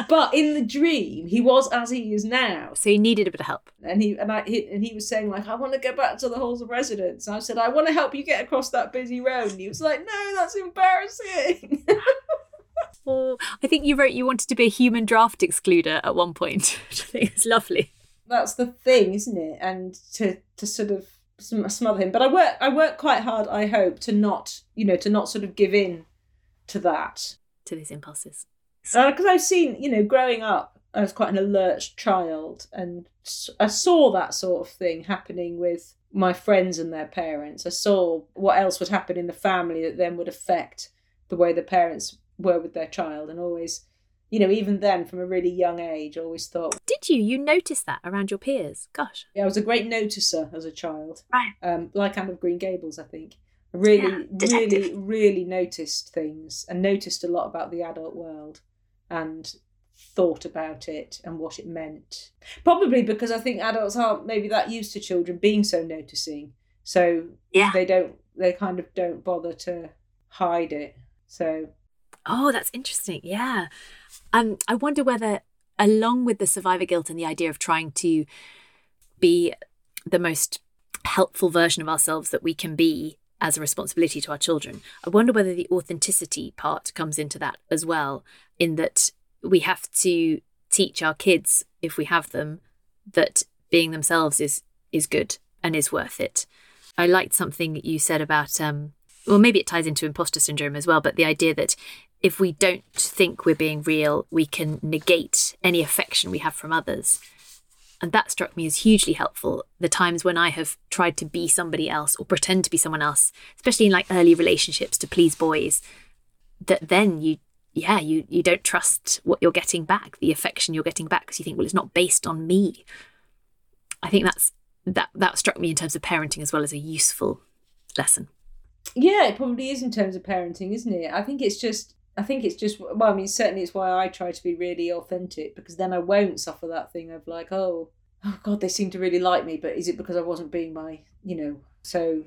But in the dream, he was as he is now. So he needed a bit of help. And he and I he, and he was saying like, I want to go back to the halls of residence. And I said, I want to help you get across that busy road. And he was like, No, that's embarrassing. <laughs> well, I think you wrote you wanted to be a human draft excluder at one point, <laughs> which I think is lovely. That's the thing, isn't it? And to to sort of smother him. But I work I work quite hard. I hope to not you know to not sort of give in to that. To these impulses. Because uh, I've seen, you know, growing up, I was quite an alert child, and I saw that sort of thing happening with my friends and their parents. I saw what else would happen in the family that then would affect the way the parents were with their child, and always, you know, even then from a really young age, always thought. Did you? You noticed that around your peers? Gosh. Yeah, I was a great noticer as a child. Right. Um, like Anne of Green Gables, I think. Really, yeah, really, really noticed things and noticed a lot about the adult world and thought about it and what it meant. Probably because I think adults aren't maybe that used to children being so noticing. So yeah. they don't they kind of don't bother to hide it. So Oh, that's interesting. Yeah. Um I wonder whether along with the survivor guilt and the idea of trying to be the most helpful version of ourselves that we can be as a responsibility to our children. I wonder whether the authenticity part comes into that as well, in that we have to teach our kids, if we have them, that being themselves is is good and is worth it. I liked something you said about um, well, maybe it ties into imposter syndrome as well, but the idea that if we don't think we're being real, we can negate any affection we have from others. And that struck me as hugely helpful. The times when I have tried to be somebody else or pretend to be someone else, especially in like early relationships to please boys, that then you yeah, you you don't trust what you're getting back, the affection you're getting back, because you think, well, it's not based on me. I think that's that that struck me in terms of parenting as well as a useful lesson. Yeah, it probably is in terms of parenting, isn't it? I think it's just I think it's just well, I mean, certainly it's why I try to be really authentic because then I won't suffer that thing of like, oh, oh God, they seem to really like me, but is it because I wasn't being my, you know? So,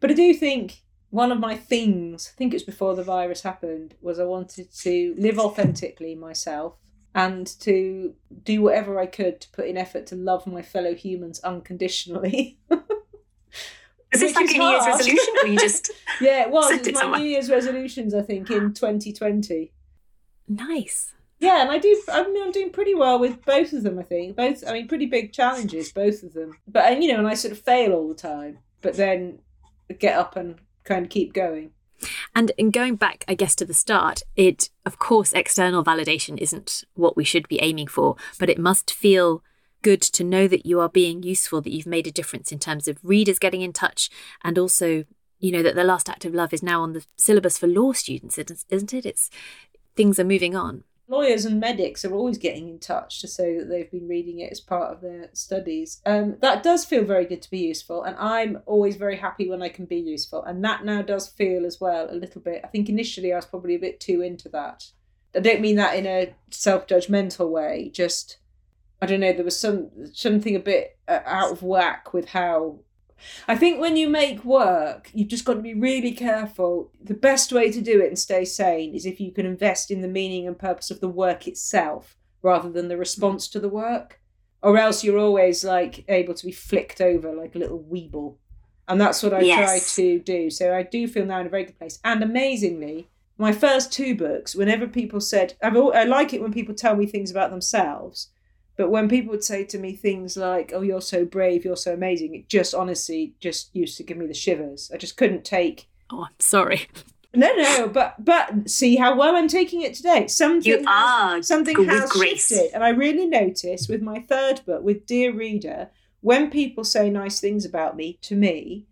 but I do think one of my things, I think it was before the virus happened, was I wanted to live authentically myself and to do whatever I could to put in effort to love my fellow humans unconditionally. <laughs> Is this like a New Year's resolution or you <laughs> just Yeah, it was. My New Year's resolutions, I think, in 2020. Nice. Yeah, and I do. I mean, I'm doing pretty well with both of them. I think both. I mean, pretty big challenges, both of them. But and you know, and I sort of fail all the time, but then get up and kind of keep going. And in going back, I guess, to the start, it, of course, external validation isn't what we should be aiming for, but it must feel good to know that you are being useful, that you've made a difference in terms of readers getting in touch, and also, you know, that the last act of love is now on the syllabus for law students, isn't it? It's things are moving on lawyers and medics are always getting in touch to say that they've been reading it as part of their studies. Um, that does feel very good to be useful, and I'm always very happy when I can be useful. And that now does feel as well a little bit. I think initially I was probably a bit too into that. I don't mean that in a self-judgmental way. Just I don't know. There was some something a bit uh, out of whack with how I think when you make work, you've just got to be really careful. The best way to do it and stay sane is if you can invest in the meaning and purpose of the work itself rather than the response to the work. Or else you're always like able to be flicked over like a little weeble. And that's what I yes. try to do. So I do feel now in a very good place. And amazingly, my first two books, whenever people said, I've, I like it when people tell me things about themselves but when people would say to me things like, "Oh, you're so brave, you're so amazing," it just honestly just used to give me the shivers. I just couldn't take. Oh, I'm sorry. No, no, but but see how well I'm taking it today. Something you are something has grace. shifted, and I really notice with my third book, with Dear Reader, when people say nice things about me to me,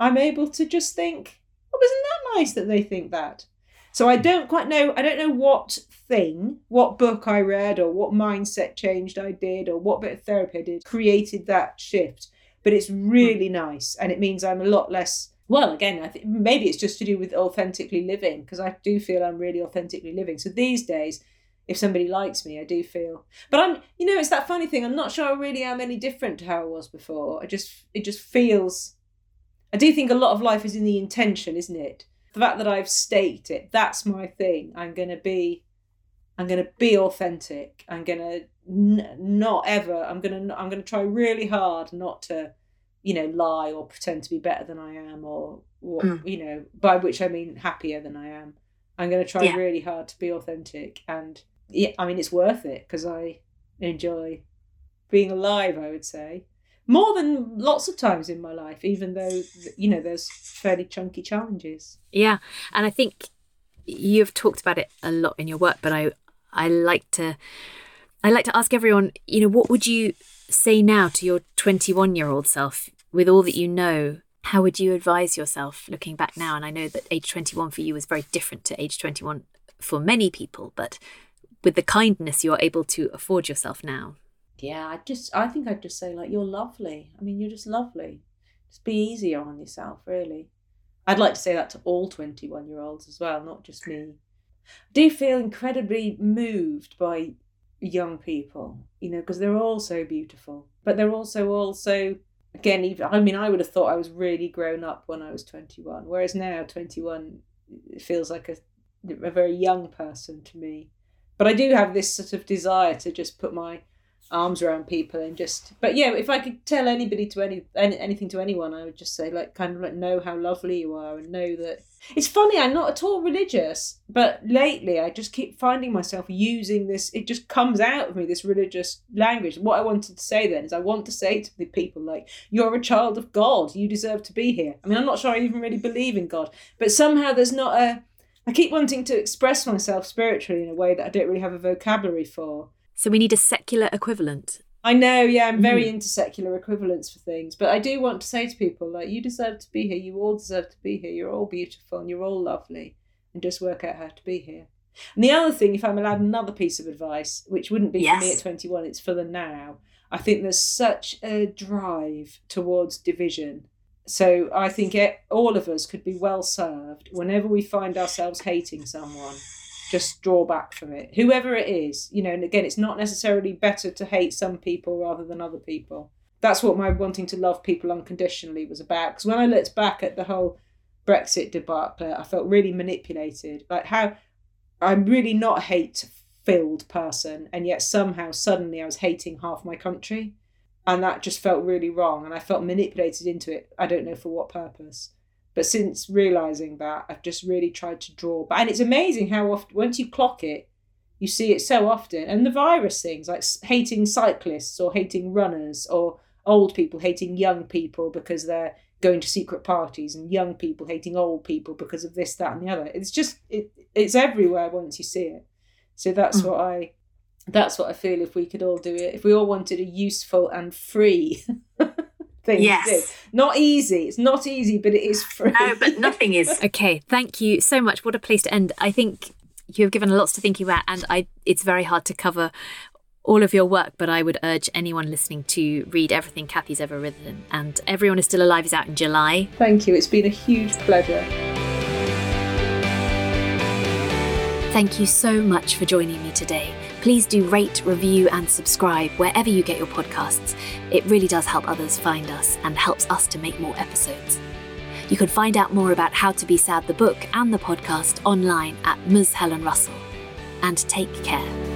I'm able to just think, "Oh, isn't that nice that they think that?" So I don't quite know. I don't know what thing, what book I read, or what mindset changed I did, or what bit of therapy I did created that shift. But it's really hmm. nice, and it means I'm a lot less. Well, again, I think maybe it's just to do with authentically living because I do feel I'm really authentically living. So these days, if somebody likes me, I do feel. But I'm, you know, it's that funny thing. I'm not sure I really am any different to how I was before. I just, it just feels. I do think a lot of life is in the intention, isn't it? The fact that I've staked it, that's my thing. I'm gonna be, I'm gonna be authentic. I'm gonna n- not ever. I'm gonna I'm gonna try really hard not to, you know, lie or pretend to be better than I am, or, or mm. you know, by which I mean happier than I am. I'm gonna try yeah. really hard to be authentic, and yeah, I mean it's worth it because I enjoy being alive. I would say more than lots of times in my life, even though, you know, there's fairly chunky challenges. Yeah. And I think you've talked about it a lot in your work, but I I like to I like to ask everyone, you know, what would you say now to your 21 year old self with all that you know? How would you advise yourself looking back now? And I know that age 21 for you was very different to age 21 for many people, but with the kindness you're able to afford yourself now. Yeah, I just I think I'd just say like you're lovely. I mean, you're just lovely. Just be easier on yourself, really. I'd like to say that to all 21 year olds as well, not just me. I do feel incredibly moved by young people, you know, because they're all so beautiful, but they're also also again even I mean I would have thought I was really grown up when I was 21, whereas now 21 feels like a a very young person to me. But I do have this sort of desire to just put my arms around people and just but yeah if i could tell anybody to any, any anything to anyone i would just say like kind of like know how lovely you are and know that it's funny i'm not at all religious but lately i just keep finding myself using this it just comes out of me this religious language. What i wanted to say then is i want to say to the people like you're a child of god you deserve to be here. I mean i'm not sure i even really believe in god but somehow there's not a i keep wanting to express myself spiritually in a way that i don't really have a vocabulary for so we need a secular equivalent. I know, yeah, I'm very mm. into secular equivalents for things, but I do want to say to people, like, you deserve to be here. You all deserve to be here. You're all beautiful and you're all lovely, and just work out how to be here. And the other thing, if I'm allowed another piece of advice, which wouldn't be yes. for me at 21, it's for the now. I think there's such a drive towards division. So I think it, all of us could be well served whenever we find ourselves hating someone just draw back from it, whoever it is. You know, and again, it's not necessarily better to hate some people rather than other people. That's what my wanting to love people unconditionally was about. Because when I looked back at the whole Brexit debacle, I felt really manipulated. Like how I'm really not hate filled person, and yet somehow suddenly I was hating half my country. And that just felt really wrong. And I felt manipulated into it. I don't know for what purpose. But since realizing that, I've just really tried to draw back. And it's amazing how often, once you clock it, you see it so often. And the virus things, like hating cyclists or hating runners or old people hating young people because they're going to secret parties and young people hating old people because of this, that, and the other. It's just, it, it's everywhere once you see it. So that's mm. what I. That's what I feel if we could all do it. If we all wanted a useful and free <laughs> thing yes. to do. Not easy. It's not easy, but it is free. No, but nothing is. <laughs> okay, thank you so much. What a place to end. I think you have given lots to think about, and I it's very hard to cover all of your work, but I would urge anyone listening to read everything Cathy's ever written. And Everyone is Still Alive is out in July. Thank you. It's been a huge pleasure. Thank you so much for joining me today. Please do rate, review, and subscribe wherever you get your podcasts. It really does help others find us and helps us to make more episodes. You can find out more about How to Be Sad the book and the podcast online at Ms. Helen Russell. And take care.